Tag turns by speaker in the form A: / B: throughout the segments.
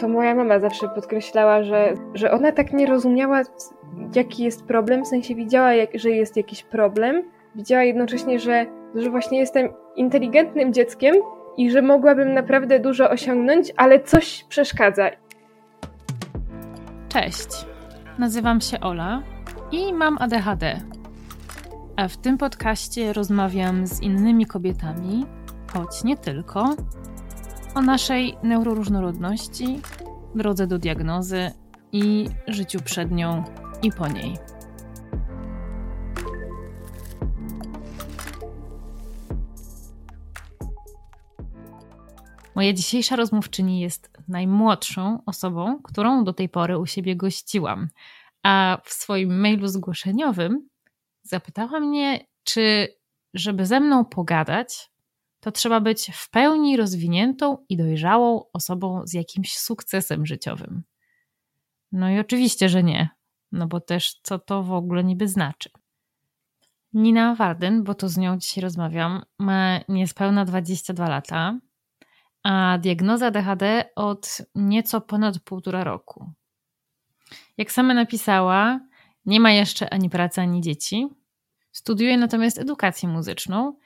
A: to moja mama zawsze podkreślała, że, że ona tak nie rozumiała, jaki jest problem, w sensie widziała, jak, że jest jakiś problem, widziała jednocześnie, że, że właśnie jestem inteligentnym dzieckiem i że mogłabym naprawdę dużo osiągnąć, ale coś przeszkadza.
B: Cześć, nazywam się Ola i mam ADHD. A w tym podcaście rozmawiam z innymi kobietami, choć nie tylko, o naszej neuroróżnorodności, drodze do diagnozy i życiu przed nią i po niej. Moja dzisiejsza rozmówczyni jest najmłodszą osobą, którą do tej pory u siebie gościłam, a w swoim mailu zgłoszeniowym zapytała mnie, czy żeby ze mną pogadać, to trzeba być w pełni rozwiniętą i dojrzałą osobą z jakimś sukcesem życiowym. No i oczywiście, że nie, no bo też co to w ogóle niby znaczy. Nina Warden, bo to z nią dzisiaj rozmawiam, ma niespełna 22 lata, a diagnoza DHD od nieco ponad półtora roku. Jak sama napisała, nie ma jeszcze ani pracy, ani dzieci. Studiuje natomiast edukację muzyczną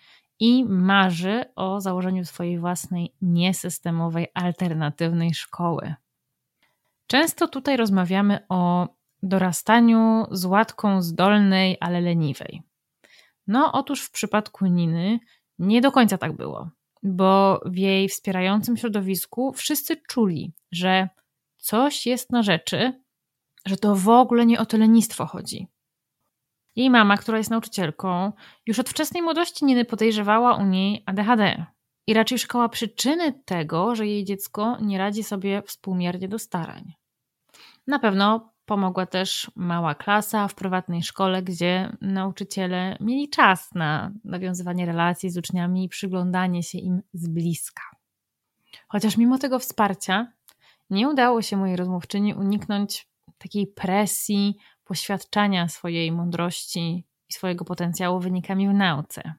B: i marzy o założeniu swojej własnej niesystemowej, alternatywnej szkoły. Często tutaj rozmawiamy o dorastaniu z łatką zdolnej, ale leniwej. No, otóż w przypadku Niny nie do końca tak było, bo w jej wspierającym środowisku wszyscy czuli, że coś jest na rzeczy, że to w ogóle nie o to lenistwo chodzi, jej mama, która jest nauczycielką, już od wczesnej młodości Niny podejrzewała u niej ADHD i raczej szukała przyczyny tego, że jej dziecko nie radzi sobie współmiernie do starań. Na pewno pomogła też mała klasa w prywatnej szkole, gdzie nauczyciele mieli czas na nawiązywanie relacji z uczniami i przyglądanie się im z bliska. Chociaż mimo tego wsparcia nie udało się mojej rozmówczyni uniknąć takiej presji poświadczania swojej mądrości i swojego potencjału wynikami w nauce.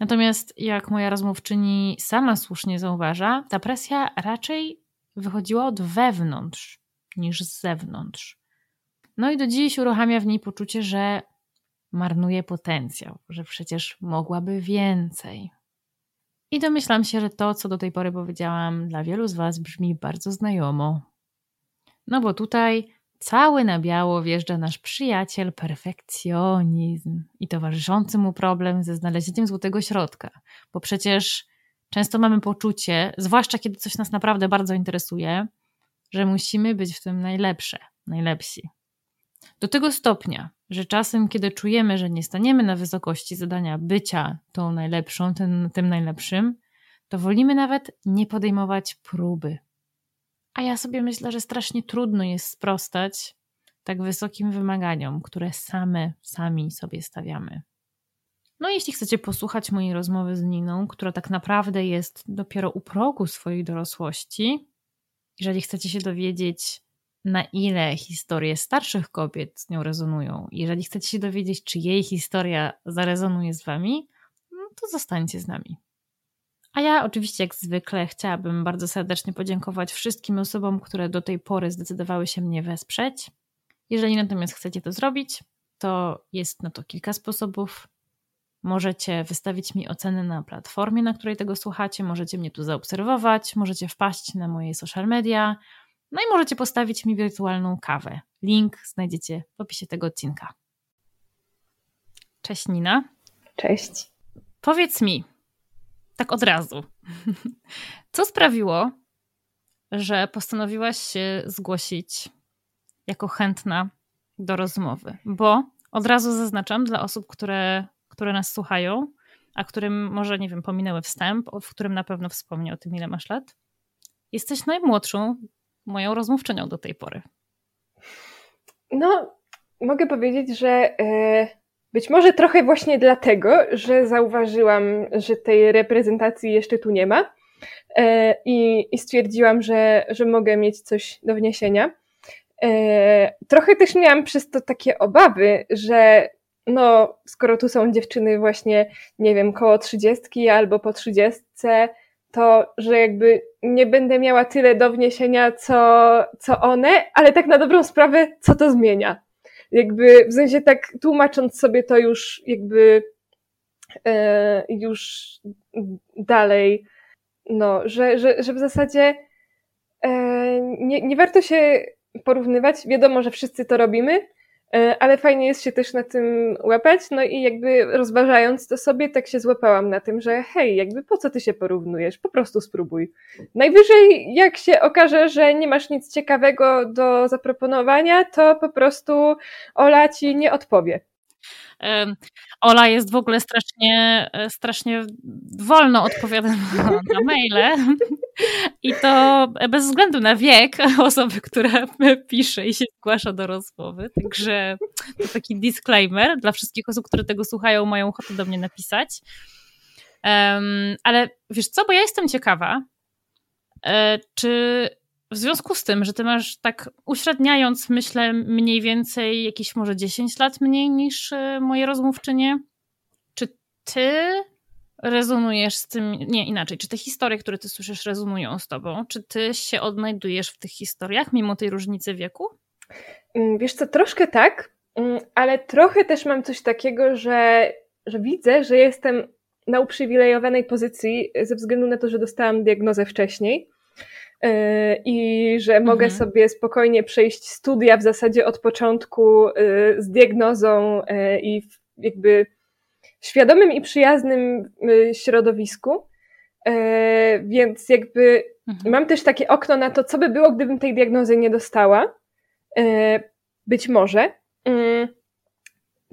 B: Natomiast, jak moja rozmówczyni sama słusznie zauważa, ta presja raczej wychodziła od wewnątrz niż z zewnątrz. No i do dziś uruchamia w niej poczucie, że marnuje potencjał, że przecież mogłaby więcej. I domyślam się, że to, co do tej pory powiedziałam, dla wielu z Was brzmi bardzo znajomo. No bo tutaj Cały na biało wjeżdża nasz przyjaciel perfekcjonizm i towarzyszący mu problem ze znalezieniem złotego środka, bo przecież często mamy poczucie, zwłaszcza kiedy coś nas naprawdę bardzo interesuje, że musimy być w tym najlepsze, najlepsi. Do tego stopnia, że czasem, kiedy czujemy, że nie staniemy na wysokości zadania bycia tą najlepszą, tym, tym najlepszym, to wolimy nawet nie podejmować próby a ja sobie myślę, że strasznie trudno jest sprostać tak wysokim wymaganiom, które same, sami sobie stawiamy. No, jeśli chcecie posłuchać mojej rozmowy z Niną, która tak naprawdę jest dopiero u progu swojej dorosłości, jeżeli chcecie się dowiedzieć, na ile historie starszych kobiet z nią rezonują, jeżeli chcecie się dowiedzieć, czy jej historia zarezonuje z wami, no to zostańcie z nami. A ja oczywiście, jak zwykle, chciałabym bardzo serdecznie podziękować wszystkim osobom, które do tej pory zdecydowały się mnie wesprzeć. Jeżeli natomiast chcecie to zrobić, to jest na to kilka sposobów. Możecie wystawić mi ocenę na platformie, na której tego słuchacie, możecie mnie tu zaobserwować, możecie wpaść na moje social media, no i możecie postawić mi wirtualną kawę. Link znajdziecie w opisie tego odcinka. Cześć Nina.
A: Cześć.
B: Powiedz mi, tak od razu. Co sprawiło, że postanowiłaś się zgłosić jako chętna do rozmowy? Bo od razu zaznaczam dla osób, które, które nas słuchają, a którym może, nie wiem, pominęły wstęp, w którym na pewno wspomnę o tym, ile masz lat. Jesteś najmłodszą moją rozmówczynią do tej pory.
A: No, mogę powiedzieć, że. Yy być może trochę właśnie dlatego, że zauważyłam, że tej reprezentacji jeszcze tu nie ma e, i, i stwierdziłam, że, że mogę mieć coś do wniesienia. E, trochę też miałam przez to takie obawy, że no, skoro tu są dziewczyny właśnie, nie wiem, koło trzydziestki albo po trzydziestce, to że jakby nie będę miała tyle do wniesienia, co, co one, ale tak na dobrą sprawę, co to zmienia. Jakby w sensie tak tłumacząc sobie to już jakby e, już dalej, no, że, że, że w zasadzie e, nie, nie warto się porównywać. Wiadomo, że wszyscy to robimy, ale fajnie jest się też na tym łapać, no i jakby rozważając to sobie, tak się złapałam na tym, że hej, jakby po co ty się porównujesz, po prostu spróbuj. Najwyżej jak się okaże, że nie masz nic ciekawego do zaproponowania, to po prostu Ola ci nie odpowie.
B: Ola jest w ogóle strasznie, e, strasznie wolno odpowiada na, maile. I to bez względu na wiek osoby, która pisze i się zgłasza do rozmowy. Także to taki disclaimer dla wszystkich osób, które tego słuchają, mają ochotę do mnie napisać. Um, ale wiesz co, bo ja jestem ciekawa, e, czy w związku z tym, że ty masz tak uśredniając, myślę, mniej więcej jakieś może 10 lat mniej niż e, moje rozmówczynie, czy ty rezonujesz z tym, nie inaczej, czy te historie, które ty słyszysz, rezonują z tobą? Czy ty się odnajdujesz w tych historiach, mimo tej różnicy wieku?
A: Mm, wiesz co, troszkę tak, mm, ale trochę też mam coś takiego, że, że widzę, że jestem na uprzywilejowanej pozycji ze względu na to, że dostałam diagnozę wcześniej i że mogę mhm. sobie spokojnie przejść studia w zasadzie od początku e, z diagnozą e, i jakby świadomym i przyjaznym środowisku. E, więc jakby mhm. mam też takie okno na to, co by było, gdybym tej diagnozy nie dostała. E, być może. Mm,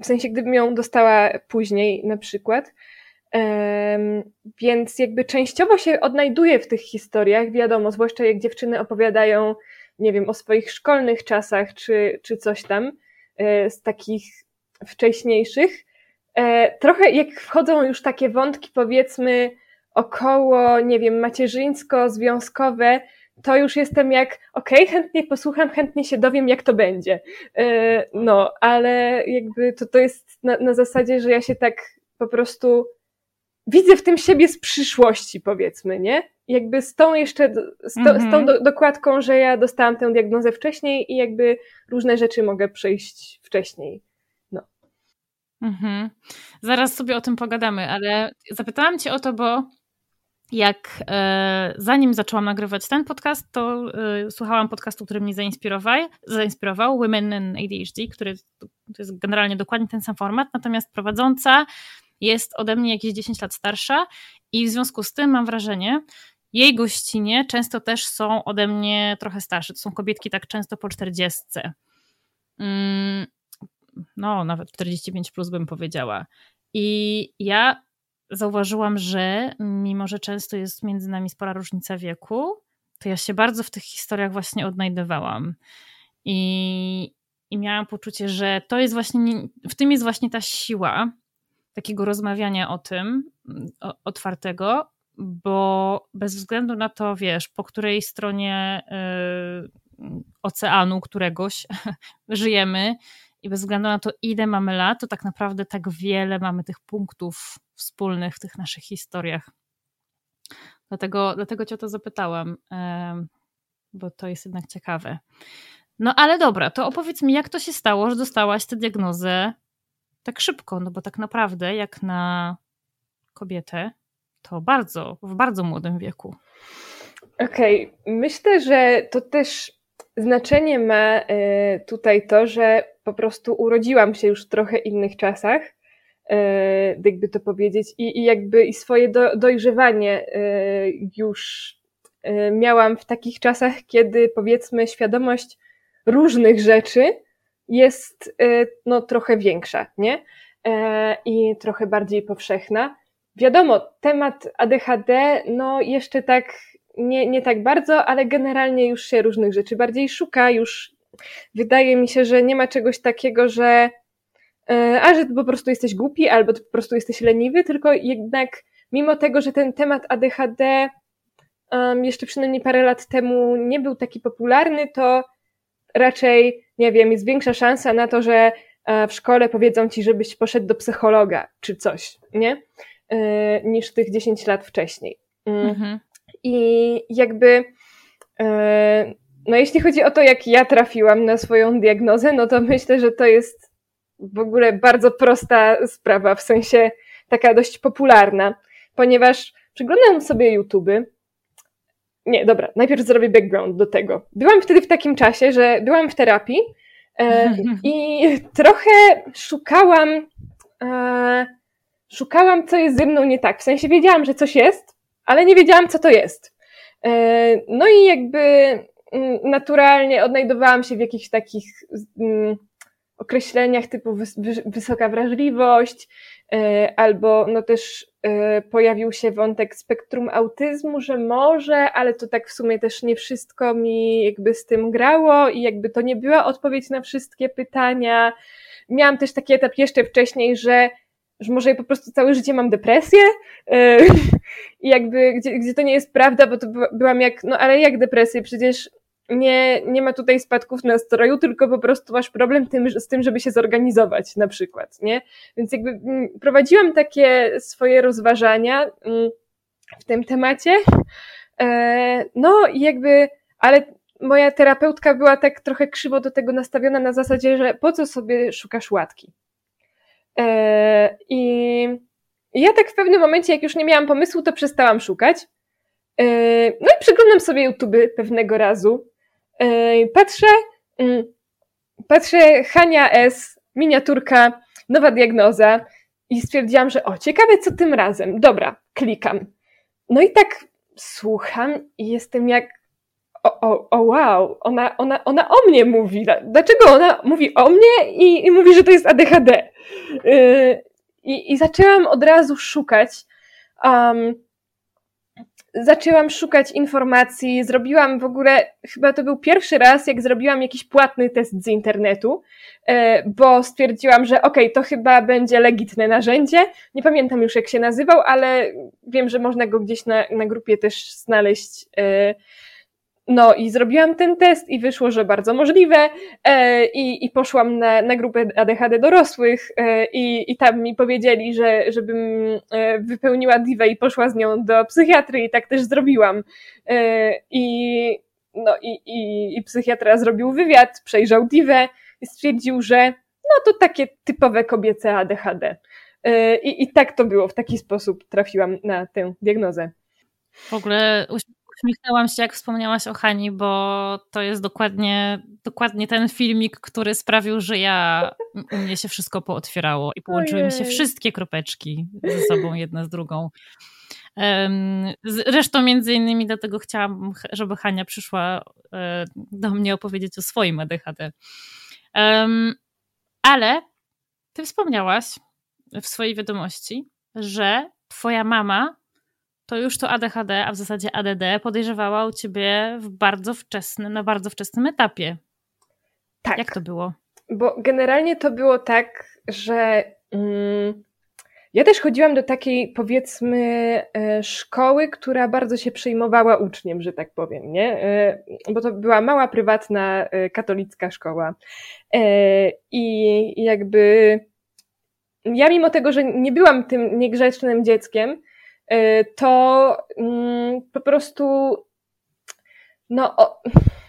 A: w sensie, gdybym ją dostała później, na przykład. Więc jakby częściowo się odnajduję w tych historiach, wiadomo, zwłaszcza jak dziewczyny opowiadają, nie wiem, o swoich szkolnych czasach czy, czy coś tam e, z takich wcześniejszych. E, trochę jak wchodzą już takie wątki, powiedzmy, około, nie wiem, macierzyńsko-związkowe, to już jestem jak, okej, okay, chętnie posłucham, chętnie się dowiem, jak to będzie. E, no, ale jakby to, to jest na, na zasadzie, że ja się tak po prostu widzę w tym siebie z przyszłości, powiedzmy, nie? Jakby z tą jeszcze, z, to, mm -hmm. z tą mhm. do, dokładką, że ja dostałam tę diagnozę wcześniej i jakby różne rzeczy mogę przejść wcześniej.
B: Mhm. Zaraz sobie o tym pogadamy, ale zapytałam Cię o to, bo jak e, zanim zaczęłam nagrywać ten podcast, to e, słuchałam podcastu, który mnie zainspirował, zainspirował Women in ADHD, który to jest generalnie dokładnie ten sam format, natomiast prowadząca jest ode mnie jakieś 10 lat starsza i w związku z tym mam wrażenie, jej gościnie często też są ode mnie trochę starsze. To są kobietki tak często po 40 no nawet 45 plus bym powiedziała. I ja zauważyłam, że mimo, że często jest między nami spora różnica wieku, to ja się bardzo w tych historiach właśnie odnajdywałam. I, i miałam poczucie, że to jest właśnie, w tym jest właśnie ta siła takiego rozmawiania o tym, o, otwartego, bo bez względu na to, wiesz, po której stronie y, oceanu któregoś żyjemy, i bez względu na to, ile mamy lat, to tak naprawdę tak wiele mamy tych punktów wspólnych w tych naszych historiach. Dlatego, dlatego cię o to zapytałam, bo to jest jednak ciekawe. No ale dobra, to opowiedz mi, jak to się stało, że dostałaś tę diagnozę tak szybko, no bo tak naprawdę jak na kobietę, to bardzo, w bardzo młodym wieku.
A: Okej, okay. myślę, że to też znaczenie ma e, tutaj to, że po prostu urodziłam się już w trochę innych czasach, e, jakby to powiedzieć, i, jakby i swoje do, dojrzewanie e, już miałam w takich czasach, kiedy powiedzmy świadomość różnych rzeczy jest no, trochę większa, nie? I trochę bardziej powszechna. Wiadomo, temat ADHD, no jeszcze tak nie, nie tak bardzo, ale generalnie już się różnych rzeczy bardziej szuka, już wydaje mi się, że nie ma czegoś takiego, że e, a że po prostu jesteś głupi, albo po prostu jesteś leniwy, tylko jednak mimo tego, że ten temat ADHD um, jeszcze przynajmniej parę lat temu nie był taki popularny, to raczej, nie wiem, jest większa szansa na to, że e, w szkole powiedzą ci, żebyś poszedł do psychologa czy coś, nie? E, niż tych 10 lat wcześniej. Mm. Mhm. I jakby, e, no jeśli chodzi o to, jak ja trafiłam na swoją diagnozę, no to myślę, że to jest w ogóle bardzo prosta sprawa, w sensie taka dość popularna, ponieważ przeglądam sobie YouTube. Nie, dobra, najpierw zrobię background do tego. Byłam wtedy w takim czasie, że byłam w terapii e, i trochę szukałam, e, szukałam, co jest ze mną nie tak. W sensie wiedziałam, że coś jest, ale nie wiedziałam, co to jest. E, no i jakby mm, naturalnie odnajdowałam się w jakichś takich mm, określeniach typu wysoka wrażliwość, e, albo no też pojawił się wątek spektrum autyzmu, że może, ale to tak w sumie też nie wszystko mi jakby z tym grało i jakby to nie była odpowiedź na wszystkie pytania. Miałam też taki etap jeszcze wcześniej, że że może ja po prostu całe życie mam depresję e, i jakby, gdzie, gdzie to nie jest prawda, bo to byłam jak, no ale jak depresję, przecież nie, nie ma tutaj spadków nastroju, tylko po prostu masz problem tym, z tym, żeby się zorganizować na przykład, nie? Więc jakby mm, prowadziłam takie swoje rozważania mm, w tym temacie, e, no i jakby, ale moja terapeutka była tak trochę krzywo do tego nastawiona na zasadzie, że po co sobie szukasz łatki? E, I ja tak w pewnym momencie, jak już nie miałam pomysłu, to przestałam szukać. E, no i przeglądam sobie YouTube pewnego razu. Patrzę, mm, patrzę Hania S, miniaturka, nowa diagnoza i stwierdziłam, że o, ciekawe co tym razem. Dobra, klikam. No i tak słucham i jestem jak o, o, o wow, ona, ona, ona o mnie mówi. Dlaczego ona mówi o mnie i, i mówi, że to jest ADHD? Yy, i, I zaczęłam od razu szukać. Um, zaczęłam szukać informacji, zrobiłam w ogóle, chyba to był pierwszy raz, jak zrobiłam jakiś płatny test z internetu, yy, bo stwierdziłam, że okej, okay, to chyba będzie legitne narzędzie. Nie pamiętam już jak się nazywał, ale wiem, że można go gdzieś na, na grupie też znaleźć. No i zrobiłam ten test i wyszło, że bardzo możliwe e, i, i poszłam na, na grupę ADHD dorosłych e, i, i tam mi powiedzieli, że żebym e, wypełniła divę i poszła z nią do psychiatry i tak też zrobiłam. E, I, no, i, i, i psychiatra zrobił wywiad, przejrzał divę i stwierdził, że no to takie typowe kobiece ADHD. E, I, I tak to było, w taki sposób trafiłam na tę diagnozę.
B: W ogóle uśmiechnęłam się, jak wspomniałaś o Hani, bo to jest dokładnie, dokładnie ten filmik, który sprawił, że ja, u mnie się wszystko pootwierało i połączyły mi się wszystkie kropeczki ze sobą, jedna z drugą. Zresztą między innymi dlatego chciałam, żeby Hania przyszła e, do mnie opowiedzieć o swoim ADHD. Ale ty wspomniałaś w swojej wiadomości, że twoja mama to już to ADHD, a w zasadzie ADD podejrzewała u ciebie w bardzo wczesnym, na bardzo wczesnym etapie. Tak. Jak to było?
A: Bo generalnie to było tak, że mm, ja też chodziłam do takiej, powiedzmy, e, szkoły, która bardzo się przejmowała uczniem, że tak powiem, nie? E, bo to była mała, prywatna, e, katolicka szkoła. I jakby ja mimo tego, że nie byłam tym niegrzecznym dzieckiem, to mm, po prostu no,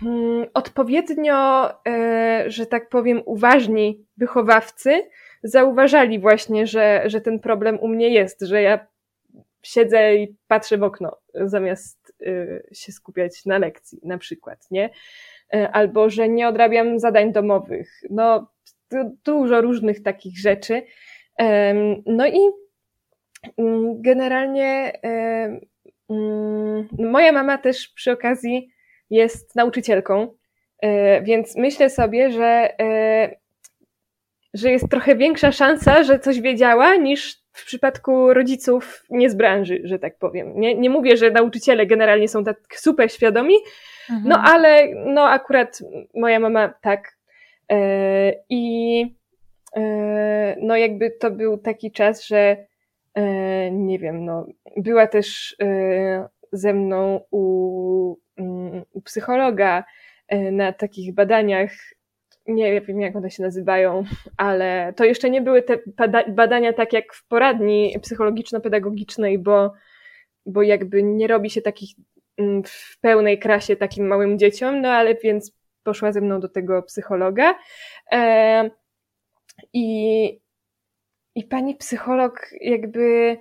A: mm, odpowiednio, y, że tak powiem, uważni wychowawcy zauważali właśnie, że, że ten problem u mnie jest, że ja siedzę i patrzę w okno zamiast y, się skupiać na lekcji, na przykład, nie? Albo że nie odrabiam zadań domowych. No, dużo różnych takich rzeczy. No i generalnie mm, moja mama też przy okazji jest nauczycielką, e, więc myślę sobie, że, e, że jest trochę większa szansa, że coś wiedziała niż w przypadku rodziców nie z branży, że tak powiem. Nie, nie mówię, że nauczyciele generalnie są tak super świadomi, mhm. no ale no akurat moja mama tak. E, I no jakby to był taki czas, że E, nie wiem, no, była też e, ze mną u, mm, u psychologa e, na takich badaniach, nie wiem jak one się nazywają, ale to jeszcze nie były te badania tak jak w poradni psychologiczno-pedagogicznej, bo, bo jakby nie robi się takich mm, w pełnej krasie takim małym dzieciom, no ale więc poszła ze mną do tego psychologa. E, I, i pani psycholog jakby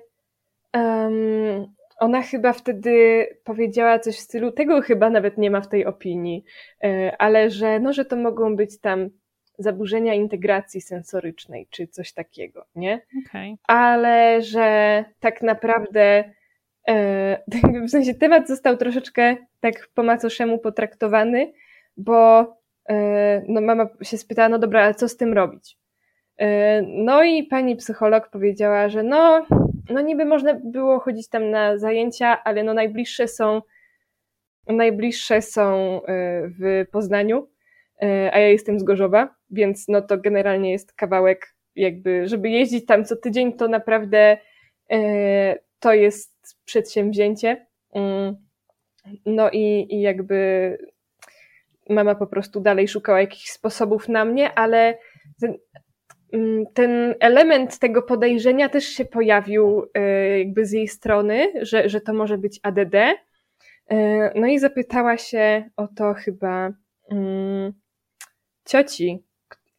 A: um, ona chyba wtedy powiedziała coś w stylu, tego chyba nawet nie ma w tej opinii, e, ale że, no, że to mogą być tam zaburzenia integracji sensorycznej, czy coś takiego, nie?
B: Okay.
A: Ale że tak naprawdę e, w sensie temat został troszeczkę tak po macoszemu potraktowany, bo e, no mama się spytała, no dobra, a co z tym robić? No i pani psycholog powiedziała, że no, no niby można było chodzić tam na zajęcia, ale no najbliższe są najbliższe są w Poznaniu, a ja jestem z Gorzowa, więc no to generalnie jest kawałek jakby, żeby jeździć tam co tydzień, to naprawdę to jest przedsięwzięcie. Mm. No i, i jakby mama po prostu dalej szukała jakichś sposobów na mnie, ale ten element tego podejrzenia też się pojawił e, jakby z jej strony, że, że to może być ADD. E, no i zapytała się o to chyba um, cioci,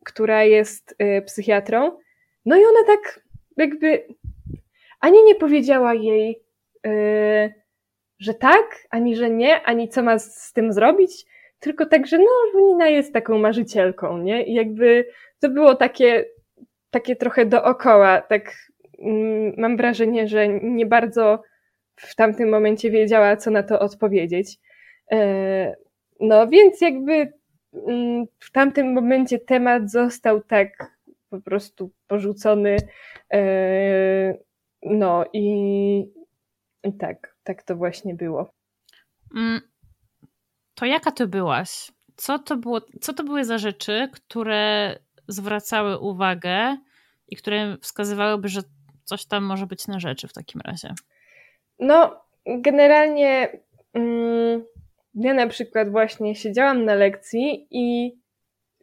A: która jest e, psychiatrą. No i ona tak jakby ani nie powiedziała jej, że tak, ani że nie, ani co ma z tym zrobić, tylko tak, że no, Nina jest taką marzycielką, nie? I jakby to było takie takie trochę dookoła, tak mm, mam wrażenie, że nie bardzo w tamtym momencie wiedziała, co na to odpowiedzieć. E, no więc jakby mm, w tamtym momencie temat został tak po prostu porzucony. E, no i, tak, tak to właśnie było.
B: Mm, to jaka to byłaś? Co to, było, co to były za rzeczy, które zwracały uwagę i które wskazywałyby, że coś tam może być na rzeczy w takim razie?
A: No, generalnie mm, ja na przykład właśnie siedziałam na lekcji i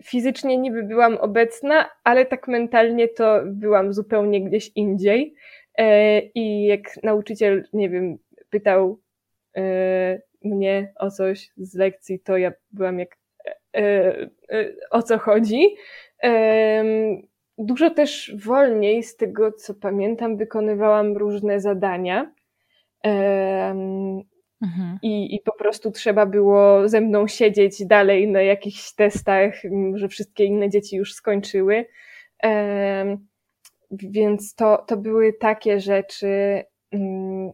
A: fizycznie niby byłam obecna, ale tak mentalnie to byłam zupełnie gdzieś indziej. E, I jak nauczyciel, nie wiem, pytał e, mnie o coś z lekcji, to ja byłam jak e, o co chodzi. Dużo też wolniej, z tego co pamiętam, wykonywałam różne zadania. Mhm. I, I po prostu trzeba było ze mną siedzieć dalej na jakichś testach, że wszystkie inne dzieci już skończyły. Więc to, to były takie rzeczy. Mm,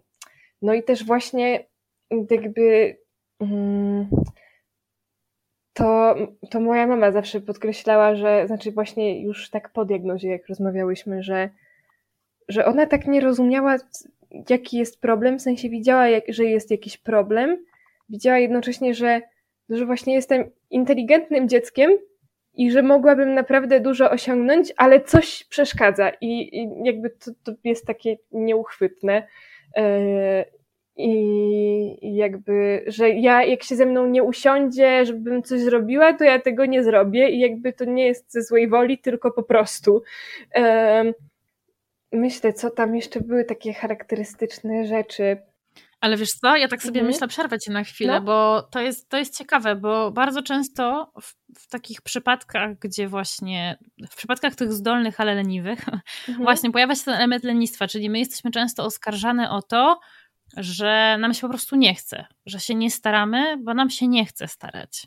A: no i też właśnie jakby mm, to, to moja mama zawsze podkreślała, że, znaczy właśnie już tak po diagnozie, jak rozmawiałyśmy, że, że ona tak nie rozumiała, jaki jest problem, w sensie widziała, jak, że jest jakiś problem, widziała jednocześnie, że, że właśnie jestem inteligentnym dzieckiem i że mogłabym naprawdę dużo osiągnąć, ale coś przeszkadza i, i jakby to, to jest takie nieuchwytne. Yy, i jakby, że ja jak się ze mną nie usiądzie, żebym coś zrobiła, to ja tego nie zrobię i jakby to nie jest ze złej woli, tylko po prostu. Myślę, co tam jeszcze były takie charakterystyczne rzeczy.
B: Ale wiesz co, ja tak sobie mhm. myślę, przerwę cię na chwilę, no. bo to jest, to jest ciekawe, bo bardzo często w, w, takich przypadkach, gdzie właśnie, w przypadkach tych zdolnych, ale leniwych, mhm. właśnie pojawia się ten element lenistwa, czyli my jesteśmy często oskarżane o to, że nam się po prostu nie chce, że się nie staramy, bo nam się nie chce starać.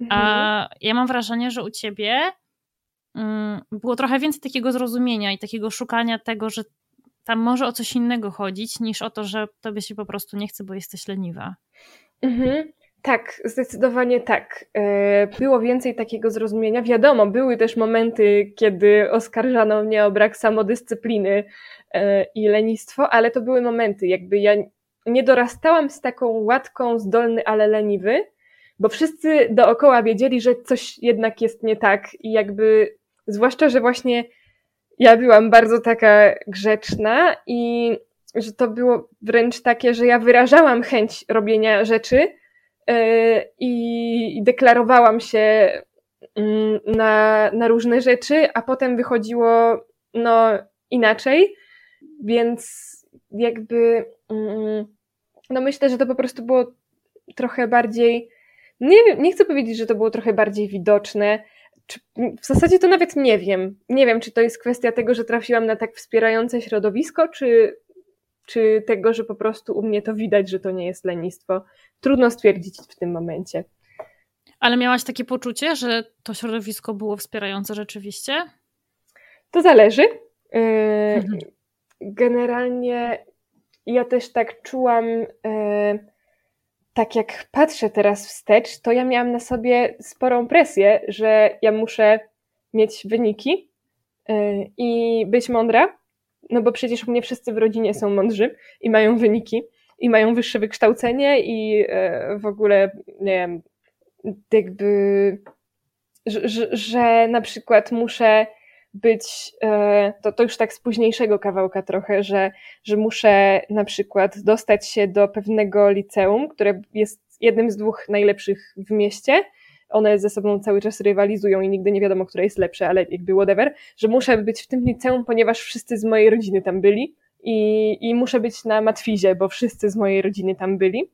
B: Mhm. A ja mam wrażenie, że u ciebie mm, było trochę więcej takiego zrozumienia i takiego szukania tego, że tam może o coś innego chodzić, niż o to, że tobie się po prostu nie chce, bo jesteś leniwa.
A: Mhm. Tak, zdecydowanie tak. E, było więcej takiego zrozumienia. Wiadomo, były też momenty, kiedy oskarżano mnie o brak samodyscypliny e, i lenistwo, ale to były momenty, jakby ja nie dorastałam z taką łatką, zdolny, ale leniwy, bo wszyscy dookoła wiedzieli, że coś jednak jest nie tak i jakby, zwłaszcza, że właśnie ja byłam bardzo taka grzeczna i że to było wręcz takie, że ja wyrażałam chęć robienia rzeczy yy, i deklarowałam się mm, na, na różne rzeczy, a potem wychodziło no inaczej, więc jakby mm, no myślę, że to po prostu było trochę bardziej, nie wiem, nie chcę powiedzieć, że to było trochę bardziej widoczne, czy, w zasadzie to nawet nie wiem. Nie wiem, czy to jest kwestia tego, że trafiłam na tak wspierające środowisko, czy, czy tego, że po prostu u mnie to widać, że to nie jest lenistwo. Trudno stwierdzić w tym momencie.
B: Ale miałaś takie poczucie, że to środowisko było wspierające rzeczywiście?
A: To zależy. Yy, mhm. Generalnie ja też tak czułam, yy, tak jak patrzę teraz wstecz, to ja miałam na sobie sporą presję, że ja muszę mieć wyniki yy, i być mądra, no bo przecież u mnie wszyscy w rodzinie są mądrzy i mają wyniki i mają wyższe wykształcenie i w ogóle, nie wiem, jakby, że, że na przykład muszę być, e, to, to już tak z późniejszego kawałka trochę, że, że muszę na przykład dostać się do pewnego liceum, które jest jednym z dwóch najlepszych w mieście. One ze sobą cały czas rywalizują i nigdy nie wiadomo, które jest lepsze, ale jakby whatever, że muszę być w tym liceum, ponieważ wszyscy z mojej rodziny tam byli i, i muszę być na matwizie, bo wszyscy z mojej rodziny tam byli.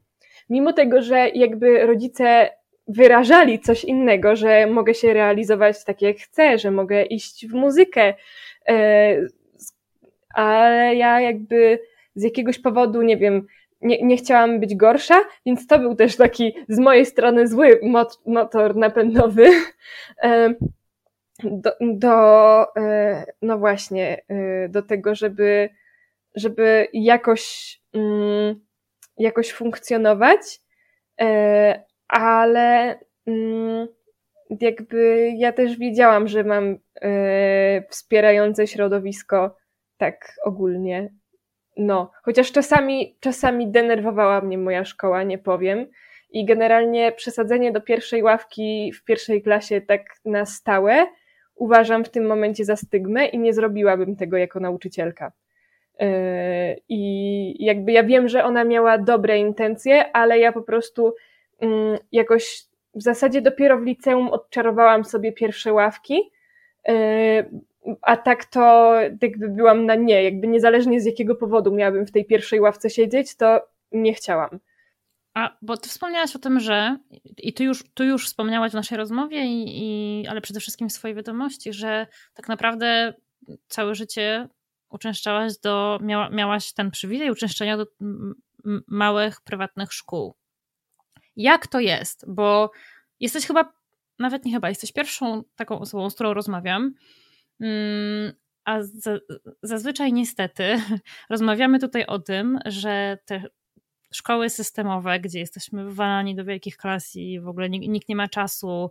A: Mimo tego, że jakby rodzice wyrażali coś innego, że mogę się realizować tak jak chcę, że mogę iść w muzykę, e, ale ja jakby z jakiegoś powodu, nie wiem, nie, nie chciałam być gorsza, więc to był też taki z mojej strony zły motor napędowy. E, do, do e, no właśnie, do tego, żeby, żeby jakoś, mm, jakoś funkcjonować, ale mm, jakby ja też wiedziałam, że mam e, wspierające środowisko tak ogólnie. No, chociaż czasami, czasami denerwowała mnie moja szkoła, nie powiem. I generalnie przesadzenie do pierwszej ławki w pierwszej klasie tak na stałe uważam w tym momencie za stygmę i nie zrobiłabym tego jako nauczycielka. E, I jakby ja wiem, że ona miała dobre intencje, ale ja po prostu jakoś w zasadzie dopiero w liceum odczarowałam sobie pierwsze ławki, y, a tak to jakby byłam na nie, jakby niezależnie z jakiego powodu miałabym w tej pierwszej ławce siedzieć, to nie chciałam.
B: A, bo ty wspomniałaś o tym, że i ty już, tu już wspomniałaś w naszej rozmowie, i, i, ale przede wszystkim w swojej wiadomości, że tak naprawdę całe życie uczęszczałaś do, miała, miałaś ten przywilej uczęszczania do małych, prywatnych szkół. Jak to jest? Bo jesteś chyba, nawet nie chyba, jesteś pierwszą taką osobą, z którą rozmawiam. Mm, a zazwyczaj niestety rozmawiamy tutaj o tym, że te szkoły systemowe, gdzie jesteśmy wywalani do wielkich klas i w ogóle nikt nie ma czasu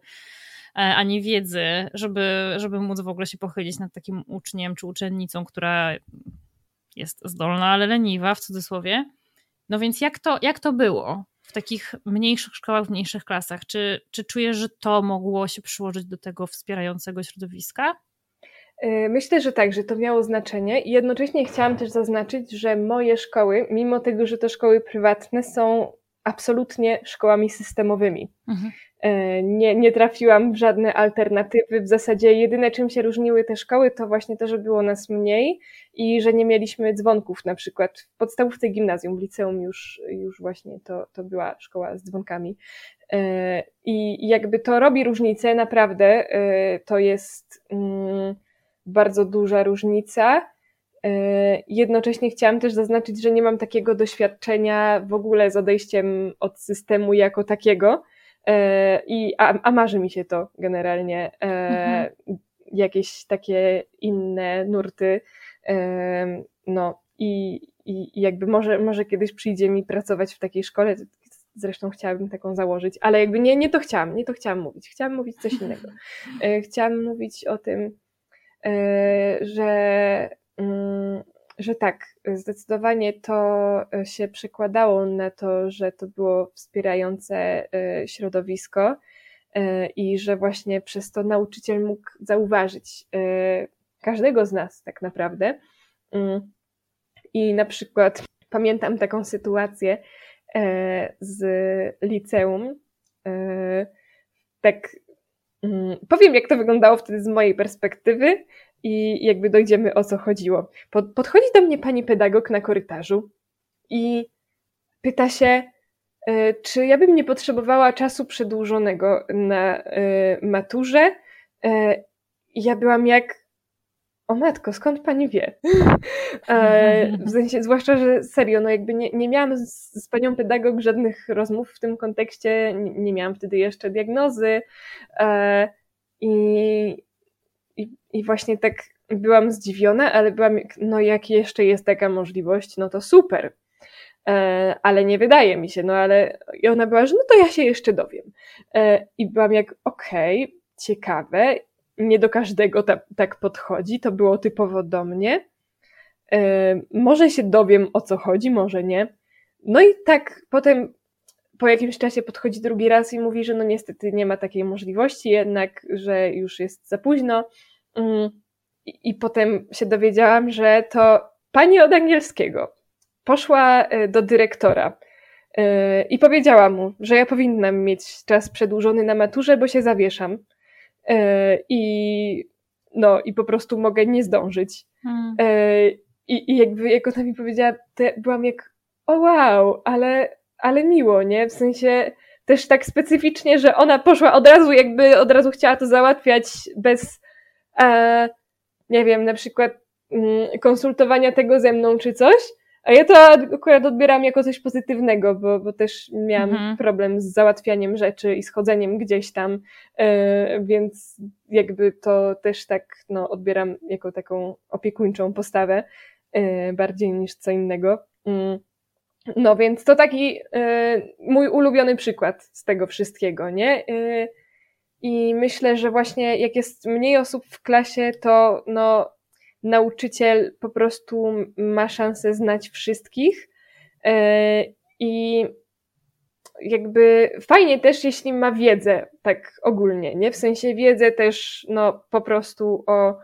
B: e, ani wiedzy, żeby, żeby móc w ogóle się pochylić nad takim uczniem czy uczennicą, która jest zdolna, ale leniwa w cudzysłowie. No więc jak to, jak to było? W takich mniejszych szkołach, w mniejszych klasach. Czy, czy czujesz, że to mogło się przyłożyć do tego wspierającego środowiska?
A: Y, myślę, że tak, że to miało znaczenie i jednocześnie chciałam też zaznaczyć, że moje szkoły, mimo tego, że to szkoły prywatne, są absolutnie szkołami systemowymi. Mhm. E, nie, nie trafiłam w żadne alternatywy. W zasadzie jedyne, czym się różniły te szkoły, to właśnie to, że było nas mniej i że nie mieliśmy dzwonków. Na przykład w podstawówce gimnazjum, w liceum już, już właśnie to, to była szkoła z dzwonkami. E, I jakby to robi różnicę, naprawdę. E, to jest mm, bardzo duża różnica. Jednocześnie chciałam też zaznaczyć, że nie mam takiego doświadczenia w ogóle z odejściem od systemu jako takiego E, I, a, a marzy mi się to generalnie. E, mhm. Jakieś takie inne nurty. E, no i, i jakby może, może kiedyś przyjdzie mi pracować w takiej szkole. Zresztą chciałabym taką założyć, ale jakby nie, nie to chciałam, nie to chciałam mówić. Chciałam mówić coś innego. Chciałam mówić o tym, że że tak, zdecydowanie to e, się przekładało na to, że to było wspierające e, środowisko i że właśnie przez to nauczyciel mógł zauważyć każdego z nas tak naprawdę. I na przykład pamiętam taką sytuację z liceum. Tak, mm, powiem, jak to wyglądało wtedy z mojej perspektywy i jakby dojdziemy o co chodziło. Pod, podchodzi do mnie pani pedagog na korytarzu i pyta się, czy ja bym nie potrzebowała czasu przedłużonego na maturze. Ja byłam jak o matko, skąd pani wie? E, w sensie, zwłaszcza, że serio, no jakby nie, nie miałam z, panią pedagog żadnych rozmów w tym kontekście, nie, miałam wtedy jeszcze diagnozy e, i, i, i właśnie tak byłam zdziwiona, ale byłam, no jak jeszcze jest taka możliwość, no to super. E, ale nie wydaje mi się, no ale i ona była, że no to ja się jeszcze dowiem. E, I byłam jak, okej, okay, ciekawe nie do każdego ta, tak podchodzi, to było typowo do mnie. Yy, może się dowiem o co chodzi, może nie. No i tak potem po jakimś czasie podchodzi drugi raz i mówi, że no niestety nie ma takiej możliwości, jednak, że już jest za późno. Yy, I potem się dowiedziałam, że to pani od angielskiego poszła y, do dyrektora yy, i powiedziała mu, że ja powinnam mieć czas przedłużony na maturze, bo się zawieszam. E, i no i po prostu mogę nie zdążyć. Hmm. E, I, I jakby jak ona mi powiedziała, to ja byłam jak o wow, ale, ale miło, nie? W sensie też tak specyficznie, że ona poszła od razu, jakby od razu chciała to załatwiać bez, e, nie wiem, na przykład mm, konsultowania tego ze mną czy coś, a ja to akurat odbieram jako coś pozytywnego, bo, bo też miałam mhm. problem z załatwianiem rzeczy i schodzeniem gdzieś tam, e, więc jakby to też tak no, odbieram jako taką opiekuńczą postawę e, bardziej niż co innego. Mm. No więc to taki e, mój ulubiony przykład z tego wszystkiego, nie? I myślę, że właśnie jak jest mniej osób w klasie, to no nauczyciel po prostu ma szansę znać wszystkich e, i jakby fajnie też, jeśli ma wiedzę, tak ogólnie, nie? W sensie wiedzę też, no, po prostu o,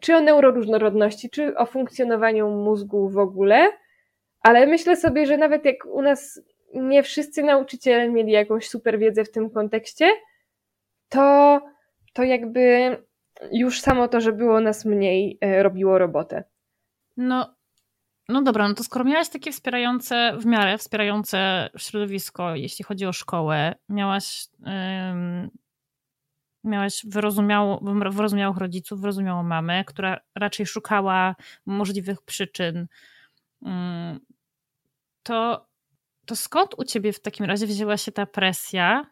A: czy o neuroróżnorodności, czy o funkcjonowaniu mózgu w ogóle, ale myślę sobie, że nawet jak u nas nie wszyscy nauczyciele mieli jakąś super wiedzę w tym kontekście, to, to jakby już samo to, że było nas mniej, e, robiło robotę.
B: No, no dobra, no to skoro miałaś takie wspierające, w miarę wspierające środowisko, jeśli chodzi o szkołę, miałaś, ym, miałaś wyrozumiałych rodziców, wyrozumiałą mamę, która raczej szukała możliwych przyczyn, ym, to, to skąd u ciebie w takim razie wzięła się ta presja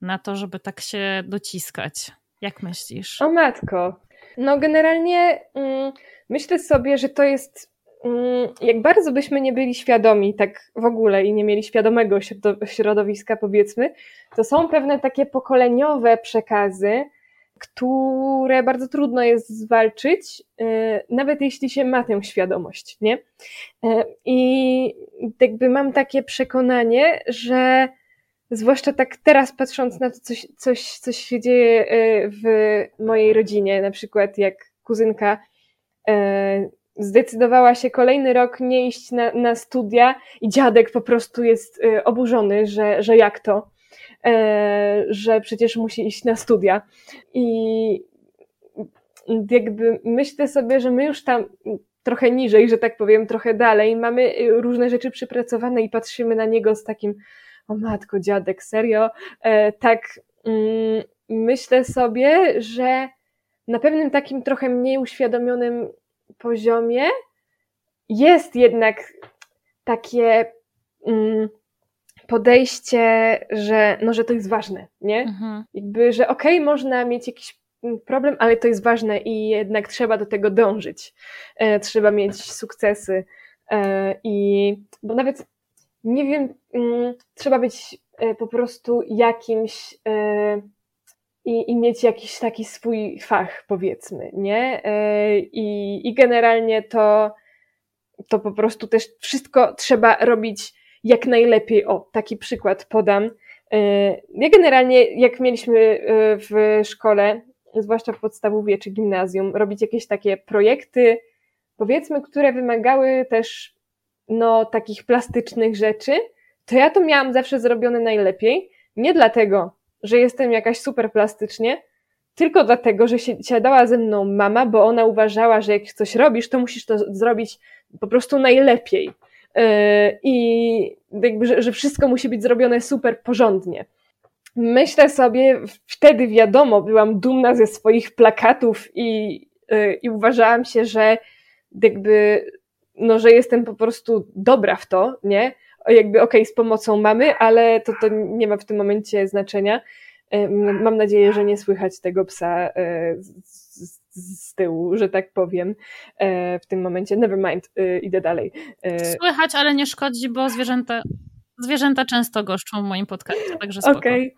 B: na to, żeby tak się dociskać? Jak myślisz?
A: O matko. No generalnie mm, myślę sobie, że to jest mm, jak bardzo byśmy nie byli świadomi tak w ogóle i nie mieli świadomego środowiska powiedzmy, to są pewne takie pokoleniowe przekazy, które bardzo trudno jest zwalczyć, y, nawet jeśli się ma tę świadomość, nie? Y, I jakby mam takie przekonanie, że Zwłaszcza tak teraz patrząc na to, coś, coś, coś się dzieje e, w mojej rodzinie, na przykład jak kuzynka e, zdecydowała się kolejny rok nie iść na, na studia i dziadek po prostu jest e, oburzony, że, że jak to, że przecież musi iść na studia. I jakby myślę sobie, że my już tam trochę niżej, że tak powiem, trochę dalej, mamy różne rzeczy przypracowane i patrzymy na niego z takim o matko, dziadek, serio, e, tak mm, myślę sobie, że na pewnym takim trochę mniej uświadomionym poziomie jest jednak takie mm, podejście, że, no, że to jest ważne, nie? Mhm. Jakby, że okej, okay, można mieć jakiś problem, ale to jest ważne i jednak trzeba do tego dążyć. E, trzeba mieć sukcesy. E, I bo nawet nie wiem, mm, trzeba być e, po prostu jakimś e, i, i mieć jakiś taki swój fach, powiedzmy, nie? E, I, i generalnie to, to po prostu też wszystko trzeba robić jak najlepiej. O, taki przykład podam. Ja generalnie, jak mieliśmy w szkole, zwłaszcza w podstawowie czy gimnazjum, robić jakieś takie projekty, powiedzmy, które wymagały też no, takich plastycznych rzeczy, to ja to miałam zawsze zrobione najlepiej. Nie dlatego, że jestem jakaś super plastycznie, tylko dlatego, że się siadała ze mną mama, bo ona uważała, że jak coś robisz, to musisz to zrobić po prostu najlepiej. I jakby, że, że wszystko musi być zrobione super porządnie. Myślę sobie, wtedy wiadomo, byłam dumna ze swoich plakatów i, i uważałam się, że jakby, no, że jestem po prostu dobra w to, nie? Jakby okej, okay, z pomocą mamy, ale to, to nie ma w tym momencie znaczenia. Mam nadzieję, że nie słychać tego psa z, z tyłu, że tak powiem, w tym momencie. Never mind, idę dalej.
B: Słychać, ale nie szkodzi, bo zwierzęta, zwierzęta często goszczą w moim podcastie, także spoko.
A: Okej,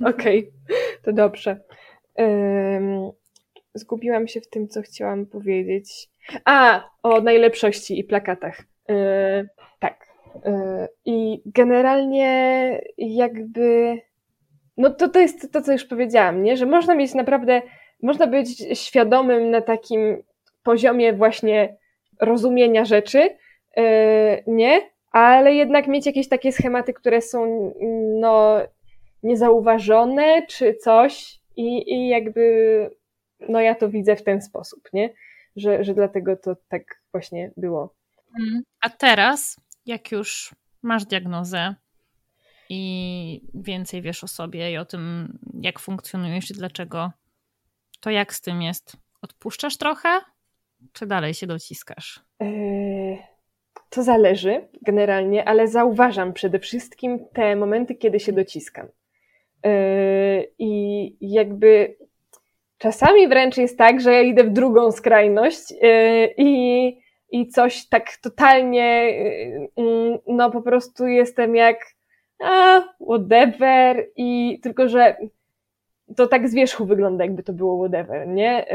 A: okay. okej, okay. to dobrze. Zgubiłam się w tym, co chciałam powiedzieć. A, o najlepszości i plakatach. Tak. I generalnie jakby. No to, to jest to, co już powiedziałam, nie? Że można mieć naprawdę, można być świadomym na takim poziomie właśnie rozumienia rzeczy, yy, nie? Ale jednak mieć jakieś takie schematy, które są no niezauważone czy coś i, i jakby no ja to widzę w ten sposób, nie? Że, że dlatego to tak właśnie było.
B: Mm. A teraz, jak już masz diagnozę i więcej wiesz o sobie i o tym, jak funkcjonujesz i dlaczego, to jak z tym jest? Odpuszczasz trochę, czy dalej się dociskasz?
A: Yy, to zależy generalnie, ale zauważam przede wszystkim te momenty, kiedy się dociskam. Yy, I jakby Czasami wręcz jest tak, że ja idę w drugą skrajność yy, i, i coś tak totalnie, yy, no po prostu jestem jak, a, whatever, i tylko, że to tak z wierzchu wygląda, jakby to było whatever, nie?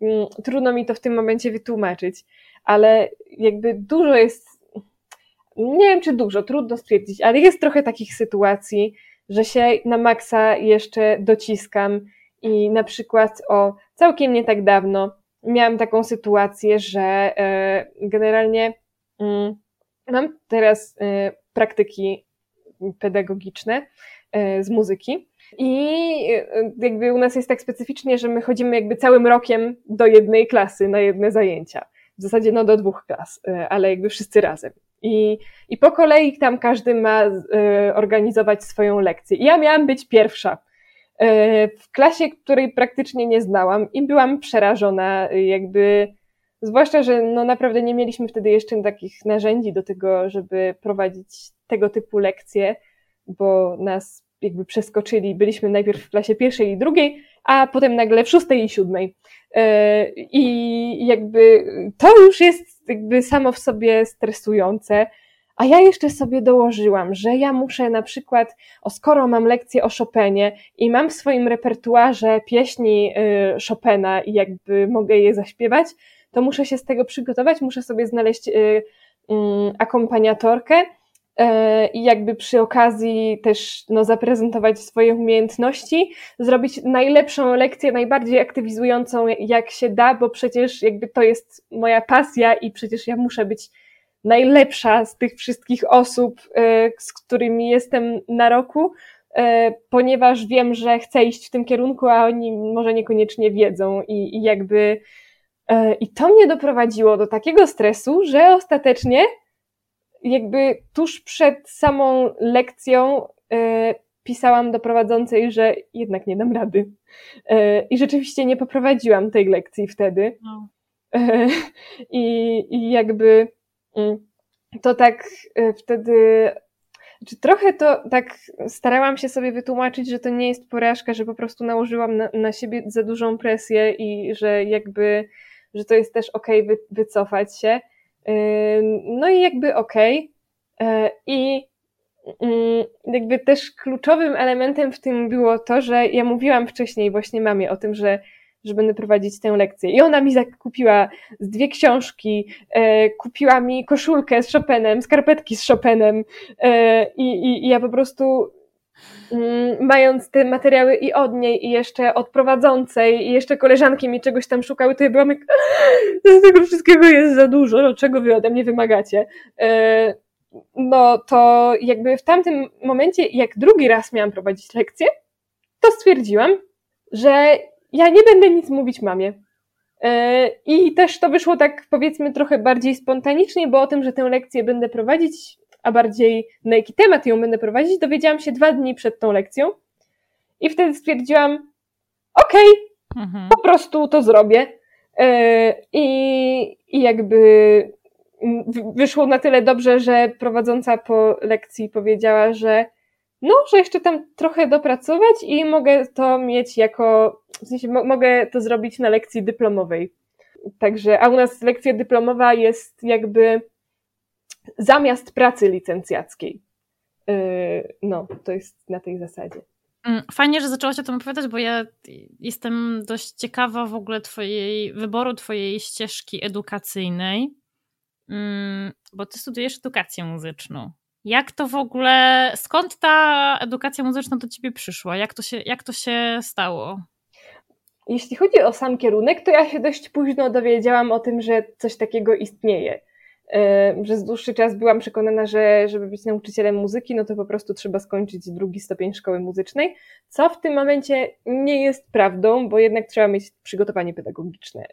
A: Yy, trudno mi to w tym momencie wytłumaczyć, ale jakby dużo jest, nie wiem czy dużo, trudno stwierdzić, ale jest trochę takich sytuacji, że się na maksa jeszcze dociskam i na przykład o całkiem nie tak dawno miałam taką sytuację, że e, generalnie mm, mam teraz e, praktyki pedagogiczne e, z muzyki. I jakby u nas jest tak specyficznie, że my chodzimy jakby całym rokiem do jednej klasy na jedne zajęcia. W zasadzie no do dwóch klas, ale jakby wszyscy razem. I, i po kolei tam każdy ma organizować swoją lekcję. I ja miałam być pierwsza. W klasie, której praktycznie nie znałam i byłam przerażona, jakby, zwłaszcza, że no naprawdę nie mieliśmy wtedy jeszcze takich narzędzi do tego, żeby prowadzić tego typu lekcje, bo nas jakby przeskoczyli, byliśmy najpierw w klasie pierwszej i drugiej, a potem nagle w szóstej i siódmej. E, I jakby to już jest jakby samo w sobie stresujące, a ja jeszcze sobie dołożyłam, że ja muszę na przykład, o skoro mam lekcję o Chopinie i mam w swoim repertuarze pieśni y, Chopina i jakby mogę je zaśpiewać, to muszę się z tego przygotować, muszę sobie znaleźć y, mm, akompaniatorkę i jakby przy okazji też no, zaprezentować swoje umiejętności, zrobić najlepszą lekcję, najbardziej aktywizującą jak się da, bo przecież jakby to jest moja pasja i przecież ja muszę być najlepsza z tych wszystkich osób, e, z którymi jestem na roku, e, ponieważ wiem, że chcę iść w tym kierunku, a oni może niekoniecznie wiedzą i, i jakby e, i to mnie doprowadziło do takiego stresu, że ostatecznie jakby tuż przed samą lekcją pisałam do prowadzącej, że jednak nie dam rady. I rzeczywiście nie poprowadziłam tej lekcji wtedy. No. I, I jakby Mm. to tak wtedy czy trochę to tak starałam się sobie wytłumaczyć, że to nie jest porażka, że po prostu nałożyłam na, na siebie za dużą presję i że jakby, że to jest też okej okay wy, wycofać się. No i jakby okej. Okay. I mm, jakby też kluczowym elementem w tym było to, że ja mówiłam wcześniej właśnie mamie o tym, że że będę prowadzić tę lekcję. I ona mi zakupiła z dwie książki, e, kupiła mi koszulkę z Chopinem, skarpetki z Chopinem e, i, i, ja po prostu mając te materiały i od niej, i jeszcze od prowadzącej, i jeszcze koleżanki mi czegoś tam szukały, to ja byłam jak, tego wszystkiego jest za dużo, czego wy ode mnie wymagacie? E, no to jakby w tamtym momencie, jak drugi raz miałam prowadzić lekcję, to stwierdziłam, że ja nie będę nic mówić mamie. I też to wyszło tak, powiedzmy, trochę bardziej spontanicznie, bo o tym, że tę lekcję będę prowadzić, a bardziej na jaki temat ją będę prowadzić, dowiedziałam się dwa dni przed tą lekcją. I wtedy stwierdziłam, okej, okay, mhm. po prostu to zrobię. I, I jakby wyszło na tyle dobrze, że prowadząca po lekcji powiedziała, że no, że jeszcze tam trochę dopracować i mogę to mieć jako, w sensie mogę to zrobić na lekcji dyplomowej. Także, a u nas lekcja dyplomowa jest jakby zamiast pracy licencjackiej. Yy, no, to jest na tej zasadzie.
B: Mm, fajnie, że zaczęłaś o tym opowiadać, bo ja jestem dość ciekawa w ogóle twojej wyboru twojej ścieżki edukacyjnej, mm, bo ty studujesz edukację muzyczną. Jak to w ogóle, skąd ta edukacja muzyczna do ciebie przyszła? Jak to się, jak to się stało?
A: Jeśli chodzi o sam kierunek, to ja się dość późno dowiedziałam o tym, że coś takiego istnieje. Przez dłuższy czas byłam przekonana, że żeby być nauczycielem muzyki, no to po prostu trzeba skończyć drugi stopień szkoły muzycznej, co w tym momencie nie jest prawdą, bo jednak trzeba mieć przygotowanie pedagogiczne.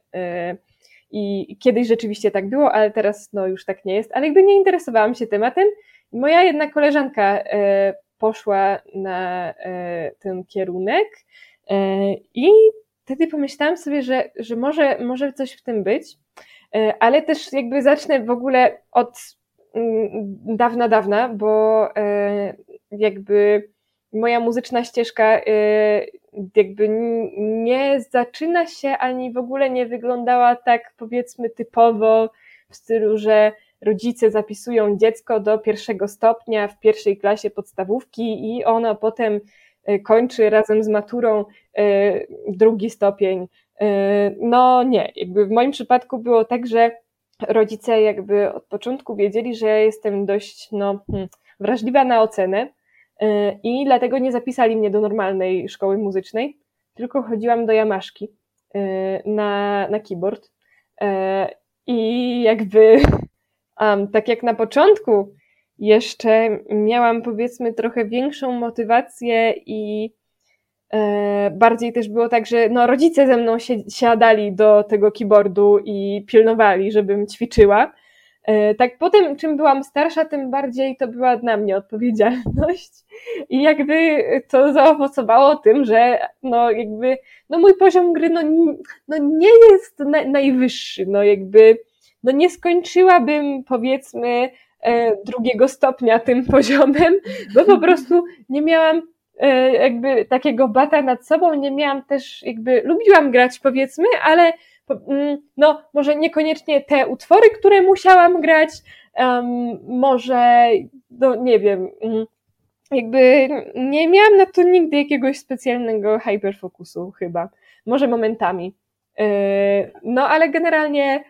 A: I kiedyś rzeczywiście tak było, ale teraz no już tak nie jest. Ale jakby nie interesowałam się tematem, Moja jedna koleżanka e, poszła na e, ten kierunek e, i wtedy pomyślałam sobie, że, że może, może coś w tym być, ale też jakby zacznę w ogóle od mm, dawna, dawna, bo jakby moja muzyczna ścieżka jakby nie zaczyna się ani w ogóle nie wyglądała tak powiedzmy typowo w stylu, że rodzice zapisują dziecko do pierwszego stopnia w pierwszej klasie podstawówki i ono potem e, kończy razem z maturą e, drugi stopień. E, no nie, jakby w moim przypadku było tak, że rodzice jakby od początku wiedzieli, że jestem dość no, hmm, wrażliwa na ocenę i dlatego nie zapisali mnie do normalnej szkoły muzycznej, tylko chodziłam do Jamaszki na, na keyboard i jakby Um, tak jak na początku jeszcze miałam powiedzmy trochę większą motywację i bardziej też było tak, że no, rodzice ze mną si siadali do tego keyboardu i pilnowali, żebym ćwiczyła. E, tak potem, czym byłam starsza, tym bardziej to była na mnie odpowiedzialność i jakby to zaowocowało tym, że no jakby no mój poziom gry no, no nie jest na, najwyższy, no jakby no nie skończyłabym powiedzmy e, drugiego stopnia tym poziomem, bo po prostu nie miałam e, jakby takiego bata nad sobą, nie miałam też jakby, lubiłam grać powiedzmy, ale mm, no może niekoniecznie te utwory, które musiałam grać, um, może, no nie wiem, mm, jakby nie miałam na to nigdy jakiegoś specjalnego hyperfokusu chyba, może momentami. E, no ale generalnie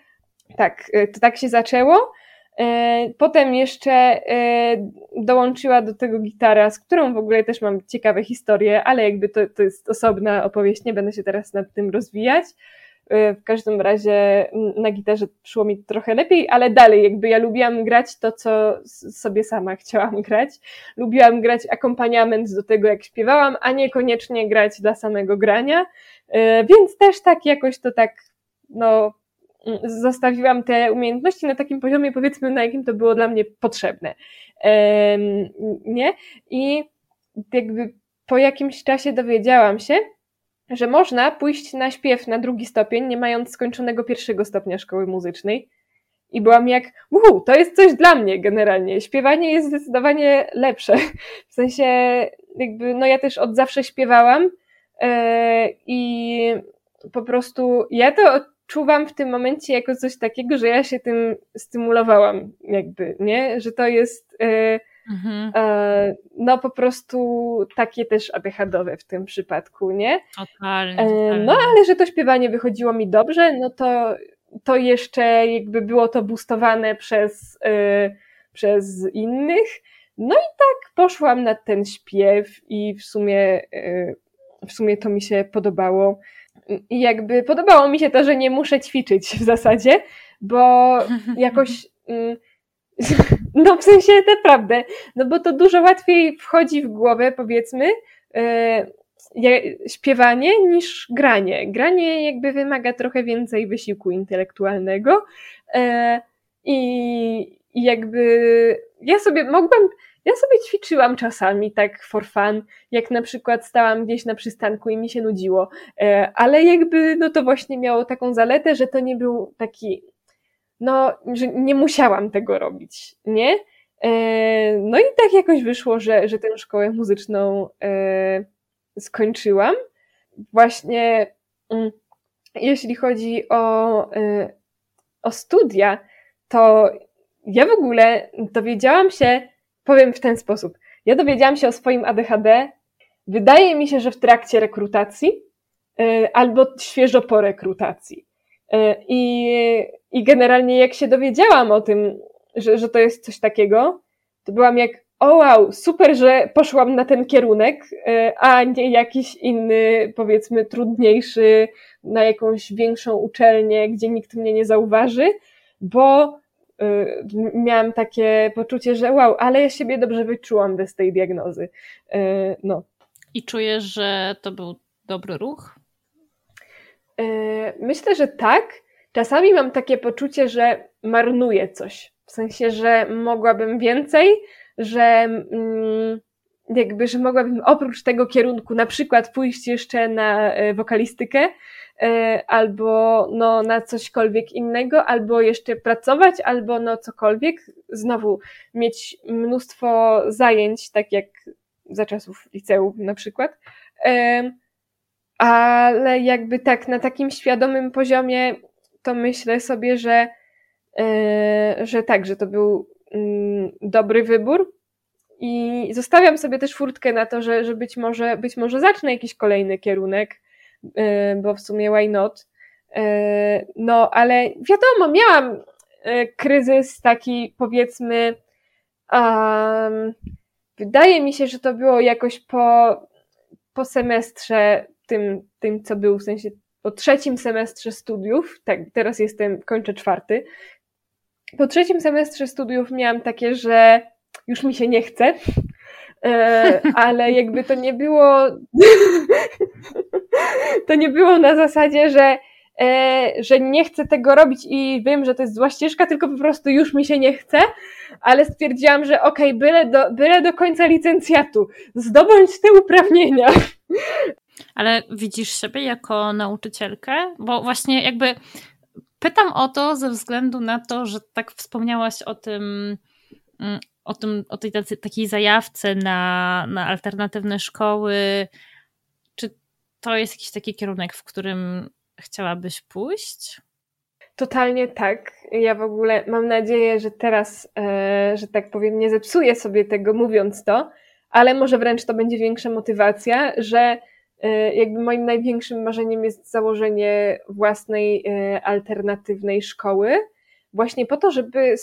A: tak, e, to tak się zaczęło. E, potem jeszcze e, dołączyła do tego gitara, z którą w ogóle też mam ciekawe historie, ale jakby to, to jest osobna opowieść, nie będę się teraz nad tym rozwijać. W każdym razie na gitarze szło mi trochę lepiej, ale dalej jakby ja lubiłam grać to, co sobie sama chciałam grać. Lubiłam grać akompaniament do tego, jak śpiewałam, a niekoniecznie grać dla samego grania. Więc też tak jakoś to tak, no, zostawiłam te umiejętności na takim poziomie, powiedzmy, na jakim to było dla mnie potrzebne. Nie? I jakby po jakimś czasie dowiedziałam się, że można pójść na śpiew na drugi stopień, nie mając skończonego pierwszego stopnia szkoły muzycznej. I byłam jak, uhu, to jest coś dla mnie generalnie. Śpiewanie jest zdecydowanie lepsze. W sensie, jakby, no ja też od zawsze śpiewałam yy, i po prostu ja to czuwam w tym momencie jako coś takiego, że ja się tym stymulowałam, jakby, nie? Że to jest e, mhm. e, no po prostu takie też ADHDowe w tym przypadku, nie?
B: Totalnie, e,
A: No ale że to śpiewanie wychodziło mi dobrze, no to, to jeszcze jakby było to boostowane przez, e, przez innych. No i tak poszłam na ten śpiew i w sumie, e, w sumie to mi się podobało. I jakby podobało mi się to, że nie muszę ćwiczyć w zasadzie, bo jakoś. Mm, no w sensie naprawdę, no bo to dużo łatwiej wchodzi w głowę, powiedzmy, e, śpiewanie niż granie. Granie jakby wymaga trochę więcej wysiłku intelektualnego i, i jakby ja sobie mogłam, ja sobie ćwiczyłam czasami tak for fun, jak na przykład stałam gdzieś na przystanku i mi się nudziło, e, ale jakby no to właśnie miało taką zaletę, że to nie był taki, no, że nie musiałam tego robić, nie? E, no i tak jakoś wyszło, że, że tę szkołę muzyczną e, skończyłam. Właśnie mm, jeśli chodzi o, o studia, to ja w ogóle dowiedziałam się, powiem w ten sposób, ja dowiedziałam się o swoim ADHD, wydaje mi się, że w trakcie rekrutacji e, albo świeżo po rekrutacji. E, I, i generalnie jak się dowiedziałam o tym, że, że to jest coś takiego, to byłam jak, o wow, super, że poszłam na ten kierunek, e, a nie jakiś inny, powiedzmy, trudniejszy, na jakąś większą uczelnię, gdzie nikt mnie nie zauważy, bo Y, miałam takie poczucie, że wow, ale ja siebie dobrze wyczułam bez tej diagnozy. Y, no.
B: I czujesz, że to był dobry ruch?
A: Y, myślę, że tak. Czasami mam takie poczucie, że marnuję coś. W sensie, że mogłabym więcej, że mm, jakby, że mogłabym oprócz tego kierunku na przykład pójść jeszcze na wokalistykę, E, albo no, na cośkolwiek innego, albo jeszcze pracować, albo no cokolwiek. Znowu mieć mnóstwo zajęć, tak jak za czasów liceum na przykład. E, ale jakby tak na takim świadomym poziomie to myślę sobie, że, e, że tak, że to był mm, dobry wybór. I zostawiam sobie też furtkę na to, że, że być, może, być może zacznę jakiś kolejny kierunek, E, bo w sumie why not? E, no, ale wiadomo, miałam e, kryzys taki, powiedzmy, um, wydaje mi się, że to było jakoś po, po semestrze tym, tym, co był, w sensie po trzecim semestrze studiów, tak, teraz jestem, kończę czwarty. Po trzecim semestrze studiów miałam takie, że już mi się nie chce, ale jakby to nie było to nie było na zasadzie, że, e, że nie chcę tego robić i wiem, że to jest zła ścieżka, tylko po prostu już mi się nie chce, ale stwierdziłam, że okej, okay, byle, do, byle do końca licencjatu, zdobądź te uprawnienia.
B: Ale widzisz siebie jako nauczycielkę? Bo właśnie jakby pytam o to ze względu na to, że tak wspomniałaś o tym, mm, o, tym, o tej takiej zajawce na, na alternatywne szkoły, to jest jakiś taki kierunek, w którym chciałabyś pójść?
A: Totalnie tak. Ja w ogóle mam nadzieję, że teraz, e, że tak powiem, nie zepsuję sobie tego mówiąc to, ale może wręcz to będzie większa motywacja, że e, jakby moim największym marzeniem jest założenie własnej e, alternatywnej szkoły, właśnie po to, żeby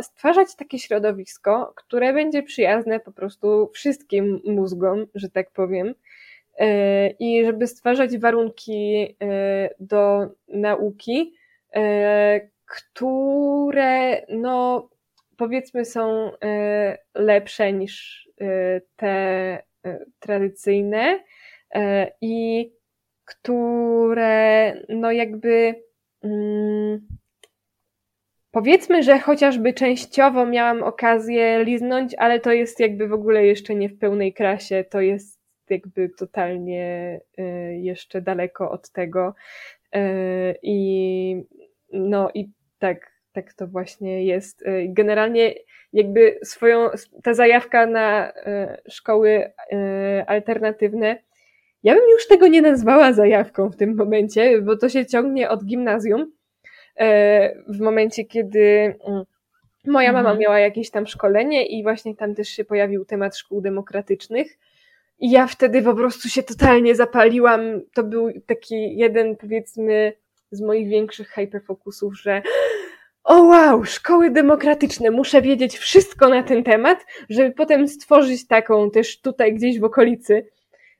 A: stwarzać takie środowisko, które będzie przyjazne po prostu wszystkim mózgom, że tak powiem, E, i żeby stwarzać warunki e, do nauki, e, które no powiedzmy są lepsze niż te tradycyjne i które no jakby mm, powiedzmy, że chociażby częściowo miałam okazję liznąć, ale to jest jakby w ogóle jeszcze nie w pełnej krasie, to jest jakby totalnie y, jeszcze daleko od tego. Y, I no i tak, tak to właśnie jest. Y, generalnie jakby swoją, ta zajawka na szkoły alternatywne, ja bym już tego nie nazwała zajawką w tym momencie, bo to się ciągnie od gimnazjum. W momencie, kiedy mm, moja mama mhm. miała jakieś tam szkolenie i właśnie tam też się pojawił temat szkół demokratycznych. I ja wtedy po prostu się totalnie zapaliłam. To był taki jeden, powiedzmy, z moich większych hyperfokusów, że o wow, szkoły demokratyczne, muszę wiedzieć wszystko na ten temat, żeby potem stworzyć taką też tutaj gdzieś w okolicy.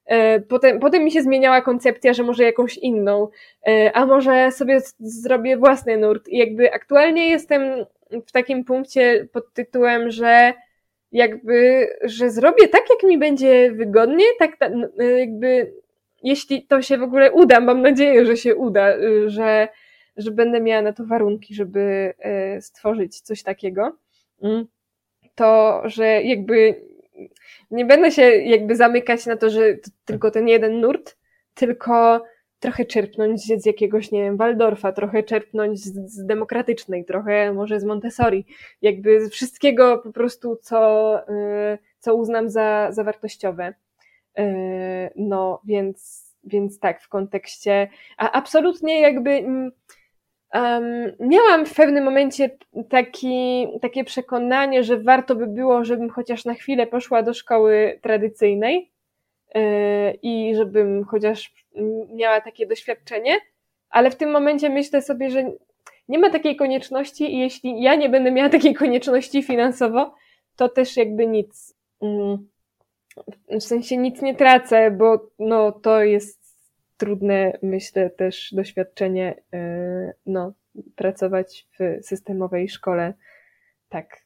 A: E, potem, potem mi się zmieniała koncepcja, że może jakąś inną, e, a może sobie zrobię własny nurt. I jakby aktualnie jestem w takim punkcie pod tytułem, że jakby, że zrobię tak, jak mi będzie wygodnie, tak jakby, jeśli to się w ogóle uda, mam nadzieję, że się uda, że, że będę miała na to warunki, żeby e, stworzyć coś takiego, mm, to, że jakby nie będę się jakby zamykać na to, że to tylko ten jeden nurt, tylko trochę czerpnąć z jakiegoś, nie wiem, Waldorfa, trochę czerpnąć z, z demokratycznej, trochę może z Montessori, jakby z wszystkiego po prostu, co, y, co uznam za, za wartościowe. Y, no, więc, więc tak, w kontekście, a absolutnie jakby um, miałam w pewnym momencie taki, takie przekonanie, że warto by było, żebym chociaż na chwilę poszła do szkoły tradycyjnej, y, i żebym chociaż miała takie doświadczenie, ale w tym momencie myślę sobie, że nie ma takiej konieczności i jeśli ja nie będę miała takiej konieczności finansowo, to też jakby nic, mm, w sensie nic nie tracę, bo no to jest trudne, myślę, też doświadczenie, y, no, pracować w systemowej szkole. Tak.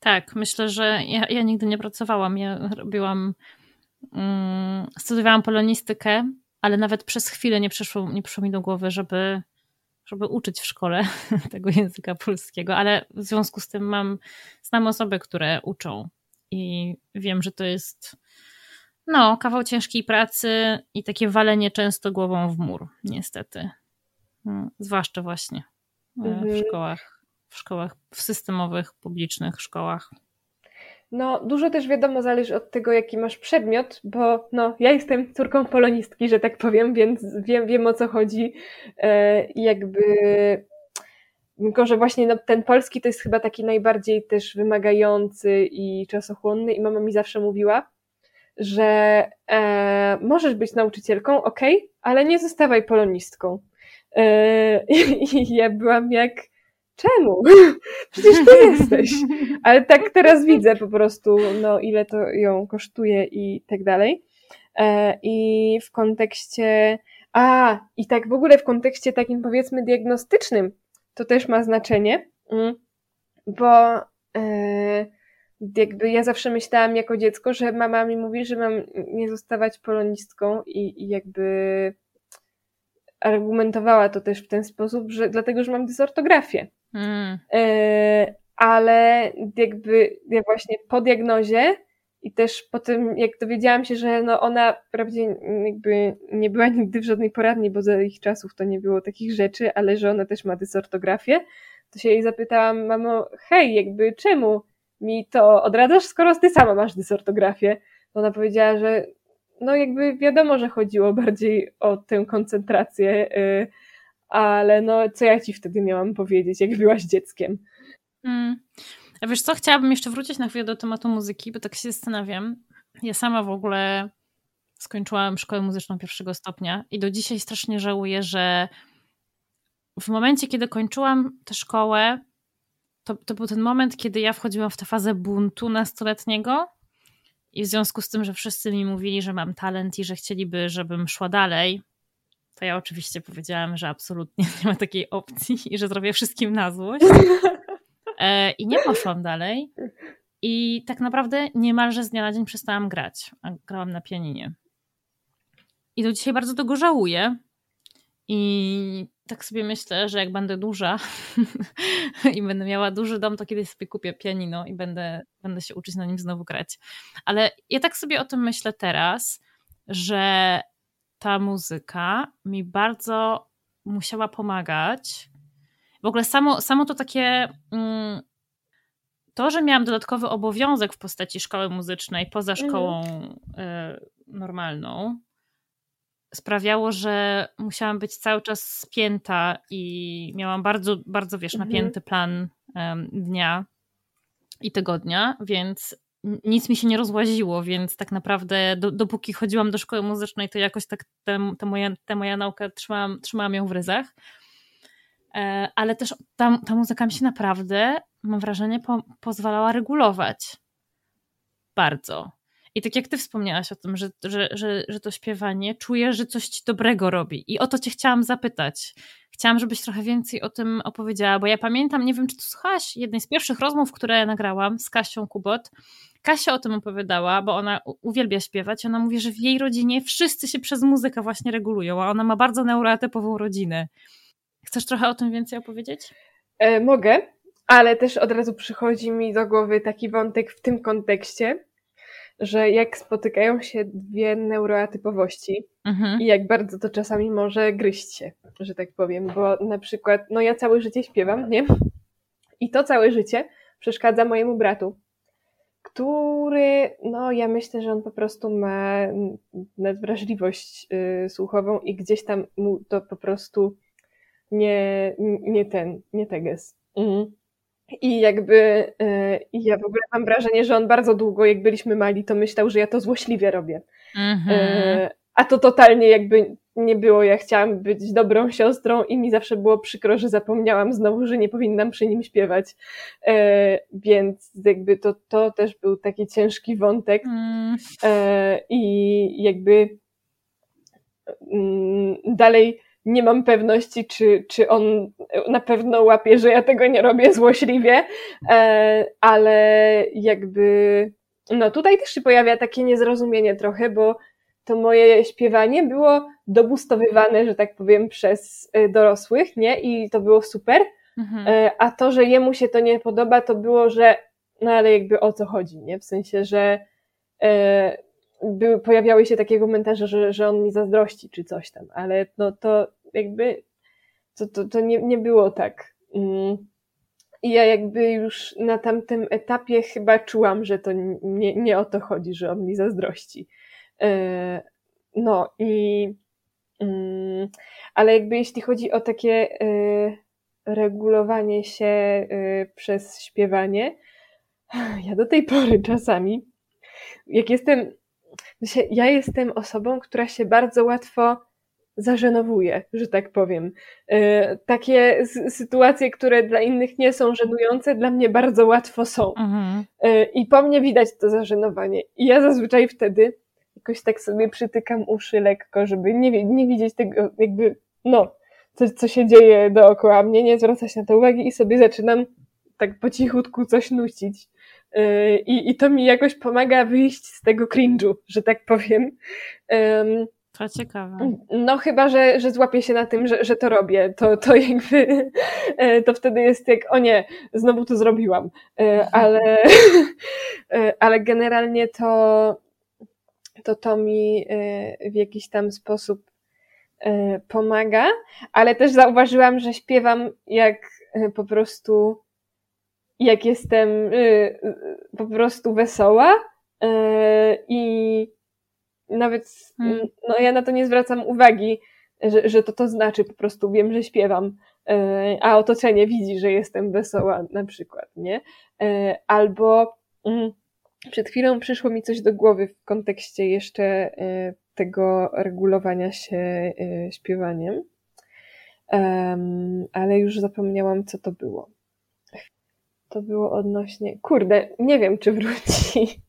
B: Tak, myślę, że ja, ja nigdy nie pracowałam. Ja robiłam, um, studiowałam polonistykę, ale nawet przez chwilę nie przyszło, nie przyszło mi do głowy, żeby, żeby uczyć w szkole tego języka polskiego, ale w związku z tym mam, znam osoby, które uczą i wiem, że to jest no, kawał ciężkiej pracy i takie walenie często głową w mur, niestety. No, zwłaszcza właśnie w mhm. szkołach w szkołach, w systemowych, publicznych szkołach?
A: No, dużo też wiadomo zależy od tego, jaki masz przedmiot, bo no, ja jestem córką polonistki, że tak powiem, więc wiem, wiem o co chodzi. E, jakby tylko, że właśnie no, ten polski to jest chyba taki najbardziej też wymagający i czasochłonny i mama mi zawsze mówiła, że e, możesz być nauczycielką, ok, ale nie zostawaj polonistką. E, I ja byłam jak czemu? Przecież ty jesteś. Ale tak teraz widzę po prostu, no ile to ją kosztuje i tak dalej. E, I w kontekście, a, i tak w ogóle w kontekście takim powiedzmy diagnostycznym, to też ma znaczenie, mm, bo e, jakby ja zawsze myślałam jako dziecko, że mama mi mówi, że mam nie zostawać polonistką i, i jakby argumentowała to też w ten sposób, że dlatego, że mam dysortografię. Mm. Ale jakby ja właśnie po diagnozie i też po tym, jak dowiedziałam się, że no ona wprawdzie jakby nie była nigdy w żadnej poradni, bo za ich czasów to nie było takich rzeczy, ale że ona też ma dysortografię, to się jej zapytałam, mamo, hej, jakby czemu mi to odradzasz, skoro ty sama masz dysortografię? To ona powiedziała, że no jakby wiadomo, że chodziło bardziej o tę koncentrację, yy, ale no co ja ci wtedy miałam powiedzieć, jak byłaś dzieckiem?
B: Mm. A wiesz co, chciałabym jeszcze wrócić na chwilę do tematu muzyki, bo tak się zastanawiam. Ja sama w ogóle skończyłam szkołę muzyczną pierwszego stopnia i do dzisiaj strasznie żałuję, że w momencie, kiedy kończyłam tę szkołę, to, to był ten moment, kiedy ja wchodziłam w tę fazę buntu nastoletniego i w związku z tym, że wszyscy mi mówili, że mam talent i że chcieliby, żebym szła dalej, to ja oczywiście powiedziałam, że absolutnie nie ma takiej opcji i że zrobię wszystkim na złość. E, I nie poszłam dalej. I tak naprawdę niemalże z dnia na dzień przestałam grać, a grałam na pianinie. I do dzisiaj bardzo tego żałuję. I tak sobie myślę, że jak będę duża i będę miała duży dom, to kiedyś sobie kupię pianino i będę, będę się uczyć na nim znowu grać. Ale ja tak sobie o tym myślę teraz, że ta muzyka mi bardzo musiała pomagać. W ogóle samo, samo to takie. Mm, to, że miałam dodatkowy obowiązek w postaci szkoły muzycznej poza mhm. szkołą y, normalną, sprawiało, że musiałam być cały czas spięta i miałam bardzo, bardzo wiesz, mhm. napięty plan dnia i tygodnia, więc nic mi się nie rozłaziło, więc tak naprawdę do, dopóki chodziłam do szkoły muzycznej, to jakoś tak tę, moja, moja naukę trzymałam, trzymałam ją w ryzach. E, ale też ta, ta muzyka mi się naprawdę, mam wrażenie, po, pozwalała regulować. Bardzo. I tak jak ty wspomniałaś o tym, że, że, że, że to śpiewanie, czujesz, że coś ci dobrego robi. I o to cię chciałam zapytać. Chciałam, żebyś trochę więcej o tym opowiedziała, bo ja pamiętam, nie wiem, czy tu słuchałaś jednej z pierwszych rozmów, które nagrałam z Kasią Kubot. Kasia o tym opowiadała, bo ona uwielbia śpiewać. Ona mówi, że w jej rodzinie wszyscy się przez muzykę właśnie regulują, a ona ma bardzo neuroatypową rodzinę. Chcesz trochę o tym więcej opowiedzieć?
A: E, mogę, ale też od razu przychodzi mi do głowy taki wątek w tym kontekście, że jak spotykają się dwie neuroatypowości mhm. i jak bardzo to czasami może gryźć się, że tak powiem, bo na przykład, no ja całe życie śpiewam, nie? I to całe życie przeszkadza mojemu bratu, który, no ja myślę, że on po prostu ma nadwrażliwość yy, słuchową i gdzieś tam mu to po prostu nie, nie ten, nie teges. Mhm. I jakby yy, ja w ogóle mam wrażenie, że on bardzo długo, jak byliśmy mali, to myślał, że ja to złośliwie robię. Yy, a to totalnie jakby nie było. Ja chciałam być dobrą siostrą i mi zawsze było przykro, że zapomniałam znowu, że nie powinnam przy nim śpiewać. Yy, więc jakby to, to też był taki ciężki wątek. Mm. I jakby mm, dalej nie mam pewności, czy, czy on na pewno łapie, że ja tego nie robię złośliwie, e, ale jakby, no tutaj też się pojawia takie niezrozumienie trochę, bo to moje śpiewanie było dobustowywane, że tak powiem, przez e, dorosłych, nie? I to było super. Mhm. E, a to, że jemu się to nie podoba, to było, że no ale jakby o co chodzi, nie? W sensie, że były, pojawiały się takie komentarze, że, że on mi zazdrości czy coś tam, ale no to jakby to, to, to nie, nie było tak. Mm. I ja jakby już na tamtym etapie chyba czułam, że to nie, nie o to chodzi, że on mi zazdrości. E, no i mm, ale jakby jeśli chodzi o takie e, regulowanie się e, przez śpiewanie, ja do tej pory czasami, jak jestem ja jestem osobą, która się bardzo łatwo zażenowuje, że tak powiem. E, takie sytuacje, które dla innych nie są żenujące, dla mnie bardzo łatwo są. Mhm. E, I po mnie widać to zażenowanie. I ja zazwyczaj wtedy jakoś tak sobie przytykam uszy lekko, żeby nie, nie widzieć tego, jakby, no, co, co się dzieje dookoła mnie, nie zwracać na to uwagi i sobie zaczynam tak po cichutku coś nucić. Y, I, I to mi jakoś pomaga wyjść z tego cringe'u, że tak powiem.
B: To ciekawe.
A: No chyba, że, że złapię się na tym, że, że to robię. To, to jakby, e, to wtedy jest jak, o nie, znowu to zrobiłam. E, ale, ale generalnie to, to to mi w jakiś tam sposób pomaga, ale też zauważyłam, że śpiewam jak po prostu jak jestem y, po prostu wesoła y, i nawet hmm. no ja na to nie zwracam uwagi, że, że to to znaczy, po prostu wiem, że śpiewam, y, a otoczenie widzi, że jestem wesoła na przykład, nie? Albo mm, przed chwilą przyszło mi coś do głowy w kontekście jeszcze tego regulowania się śpiewaniem, ale już zapomniałam, co to było to było odnośnie. Kurde, nie wiem, czy wróci.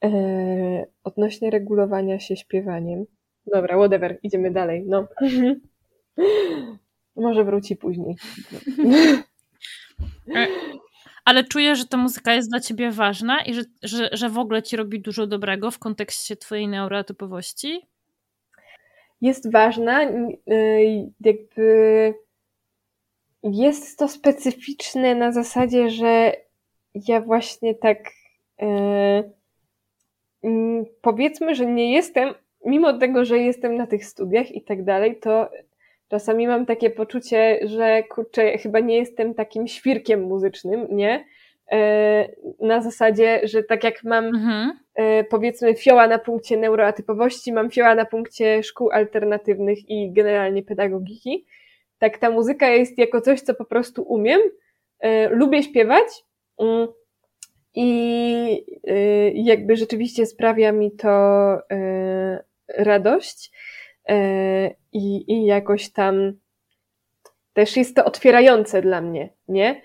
A: Eee, odnośnie regulowania się śpiewaniem. Dobra, whatever, idziemy dalej. No. Może wróci później.
B: E, ale czuję, że ta muzyka jest dla ciebie ważna i że, że, że w ogóle ci robi dużo dobrego w kontekście twojej neurotypowości?
A: Jest ważna, jakby jest to specyficzne na zasadzie, że ja właśnie tak yy, powiedzmy, że nie jestem, mimo tego, że jestem na tych studiach i tak dalej, to czasami mam takie poczucie, że kurczę, chyba nie jestem takim świrkiem muzycznym, nie? E, na zasadzie, że tak jak mam mhm. E, powiedzmy fioła na punkcie neuroatypowości, mam fioła na punkcie szkół alternatywnych i generalnie pedagogiki, tak ta muzyka jest jako coś, co po prostu umiem, e, lubię śpiewać mm, i e, jakby rzeczywiście sprawia mi to e, radość i, i jakoś tam też jest to otwierające dla mnie, nie?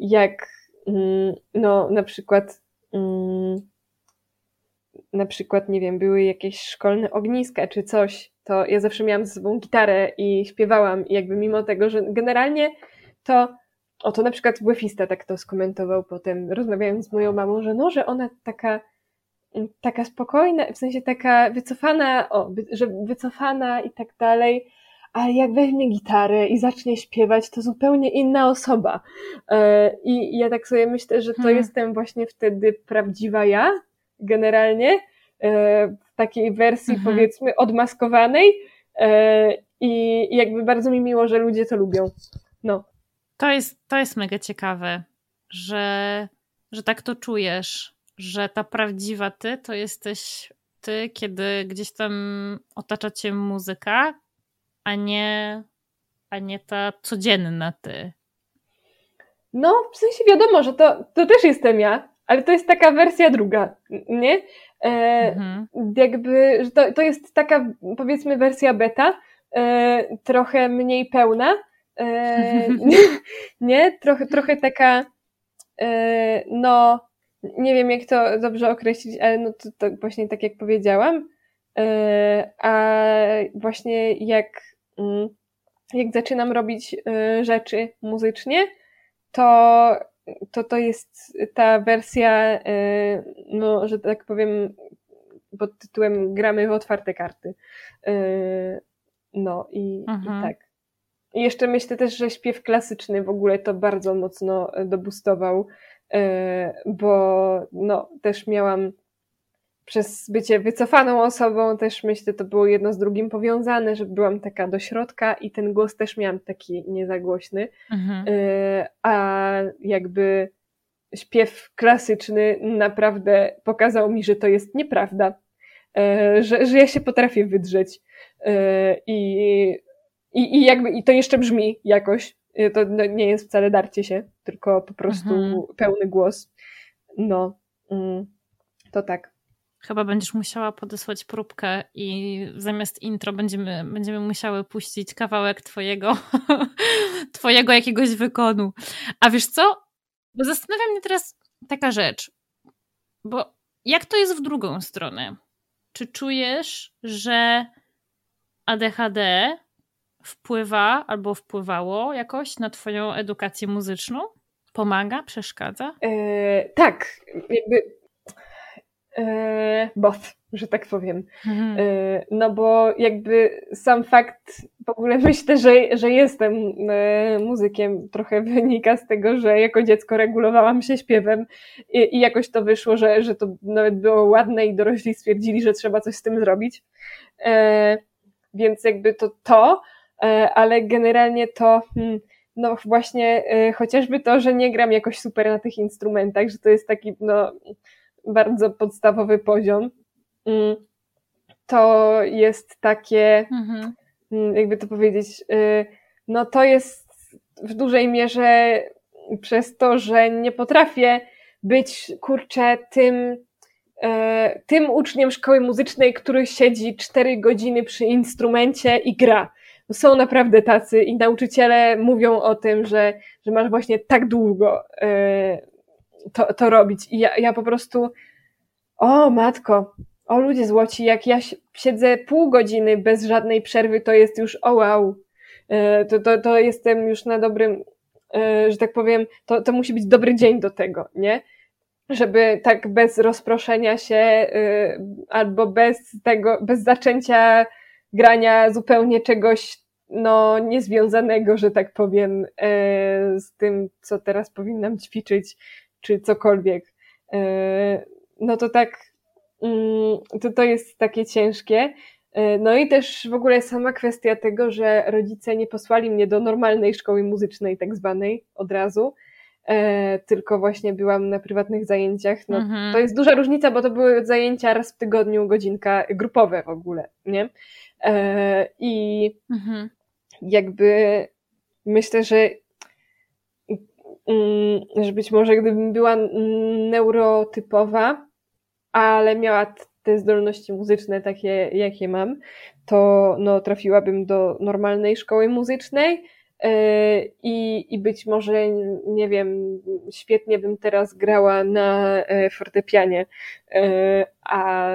A: Jak mm, no na przykład mm, na przykład, nie wiem, były jakieś szkolne ogniska czy coś, to ja zawsze miałam ze sobą gitarę i śpiewałam i jakby mimo tego, że generalnie to o, to na przykład Błefista tak to skomentował potem, rozmawiając z moją mamą, że no, że ona taka taka spokojna, w sensie taka wycofana, o, że wycofana i tak dalej, ale jak weźmie gitarę i zacznie śpiewać, to zupełnie inna osoba. E, I ja tak sobie myślę, że to hmm. jestem właśnie wtedy prawdziwa ja, generalnie, e, w takiej wersji hmm. powiedzmy odmaskowanej e, i jakby bardzo mi miło, że ludzie to lubią. No.
B: To jest, to jest mega ciekawe, że, że tak to czujesz, że ta prawdziwa ty to jesteś ty, kiedy gdzieś tam otacza cię muzyka, a nie, a nie ta codzienna ty.
A: No, w sensie wiadomo, że to, to też jestem ja, ale to jest taka wersja druga, nie? E, mhm. Jakby, że to, to jest taka, powiedzmy, wersja beta, e, trochę mniej pełna, e, nie? Trochę, trochę taka, e, no, nie wiem jak to dobrze określić, ale no to, to właśnie tak jak powiedziałam, e, a właśnie jak, mm, jak zaczynam robić e, rzeczy muzycznie, to to, to jest ta wersja, e, no, że tak powiem, pod tytułem gramy w otwarte karty. No i, i mhm. tak. I jeszcze myślę też, że śpiew klasyczny w ogóle to bardzo mocno dobustował E, bo no, też miałam przez bycie wycofaną osobą, też myślę, to było jedno z drugim powiązane, że byłam taka do środka i ten głos też miałam taki niezagłośny, mhm. E, a jakby śpiew klasyczny naprawdę pokazał mi, że to jest nieprawda, e, że, że ja się potrafię wydrzeć i, i, i jakby i to jeszcze brzmi jakoś, to no, nie jest wcale darcie się, tylko po prostu mhm. pełny głos. No, mm, to tak.
B: Chyba będziesz musiała podesłać próbkę i zamiast intro będziemy, będziemy musiały puścić kawałek twojego, twojego jakiegoś wykonu. A wiesz co? Bo zastanawia mnie teraz taka rzecz, bo jak to jest w drugą stronę? Czy czujesz, że ADHD wpływa albo wpływało jakoś na Twoją edukację muzyczną? Pomaga, przeszkadza?
A: E, tak, jakby both, że tak powiem. Mhm. E, no bo jakby sam fakt, w ogóle myślę, że, że jestem e, muzykiem, trochę wynika z tego, że jako dziecko regulowałam się śpiewem i, i jakoś to wyszło, że, że to nawet było ładne i dorośli stwierdzili, że trzeba coś z tym zrobić. E, więc jakby to to, E, ale generalnie to hmm, no właśnie e, chociażby to, że nie gram jakoś super na tych instrumentach, że to jest taki no bardzo podstawowy poziom, mm, to jest takie, mhm. Mm, jakby to powiedzieć, e, no to jest w dużej mierze przez to, że nie potrafię być, kurczę, tym, tym uczniem szkoły muzycznej, który siedzi cztery godziny przy instrumencie i gra są naprawdę tacy i nauczyciele mówią o tym, że, że masz właśnie tak długo yy, to, to robić. I ja, ja po prostu, o matko, o ludzie złoci, jak ja siedzę pół godziny bez żadnej przerwy, to jest już o wow, yy, to, to, to jestem już na dobrym, yy, że tak powiem, to, to musi być dobry dzień do tego, nie? Żeby tak bez rozproszenia się albo bez tego, bez zaczęcia grania zupełnie czegoś no, niezwiązanego, że tak powiem, e, z tym, co teraz powinnam ćwiczyć, czy cokolwiek. E, no to tak, mm, to, to jest takie ciężkie. E, no i też w ogóle sama kwestia tego, że rodzice nie posłali mnie do normalnej szkoły muzycznej, tak zwanej, od razu, tylko właśnie byłam na prywatnych zajęciach. No, mhm. To jest duża różnica, bo to były zajęcia raz w tygodniu, godzinka grupowe w ogóle, nie? I mhm jakby myślę, że że być może gdybym była neurotypowa, ale miała te zdolności muzyczne takie, jakie mam, to no, trafiłabym do normalnej szkoły muzycznej e, i, i być może, nie wiem, świetnie bym teraz grała na e, fortepianie, e, a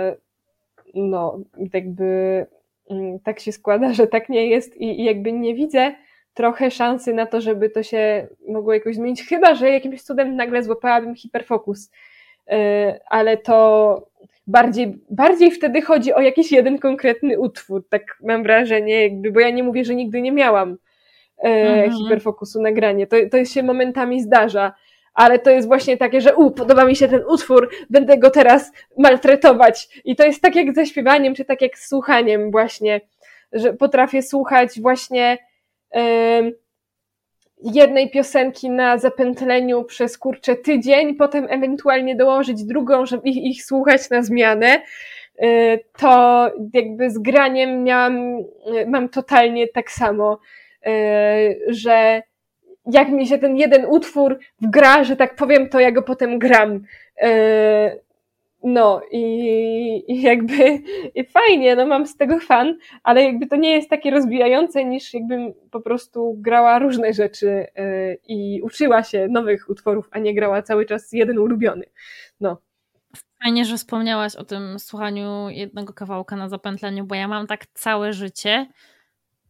A: no, jakby mm, tak się składa, że tak nie jest i, i jakby nie widzę trochę szansy na to, żeby to się mogło jakoś zmienić, chyba że jakimś cudem nagle złapałabym hiperfokus. E, ale to bardziej, bardziej wtedy chodzi o jakiś jeden konkretny utwór, tak mam wrażenie, jakby, bo ja nie mówię, że nigdy nie miałam e, mhm. hiperfokusu na granie. To, to się momentami zdarza, ale to jest właśnie takie, że u, podoba mi się ten utwór, będę go teraz maltretować. I to jest tak jak ze śpiewaniem, czy tak jak z słuchaniem właśnie, że potrafię słuchać właśnie jednej piosenki na zapętleniu przez kurczę tydzień, potem ewentualnie dołożyć drugą, żeby ich, ich słuchać na zmianę, y, to jakby z graniem miałam, y, mam totalnie tak samo, y, że jak mi się ten jeden utwór wgra, że tak powiem, to ja go potem gram. No i, i jakby i fajnie, no mam z tego fan, ale jakby to nie jest takie rozwijające niż jakbym po prostu grała różne rzeczy yy, i uczyła się nowych utworów, a nie grała cały czas jeden ulubiony. No.
B: Fajnie, że wspomniałaś o tym słuchaniu jednego kawałka na zapętleniu, bo ja mam tak całe życie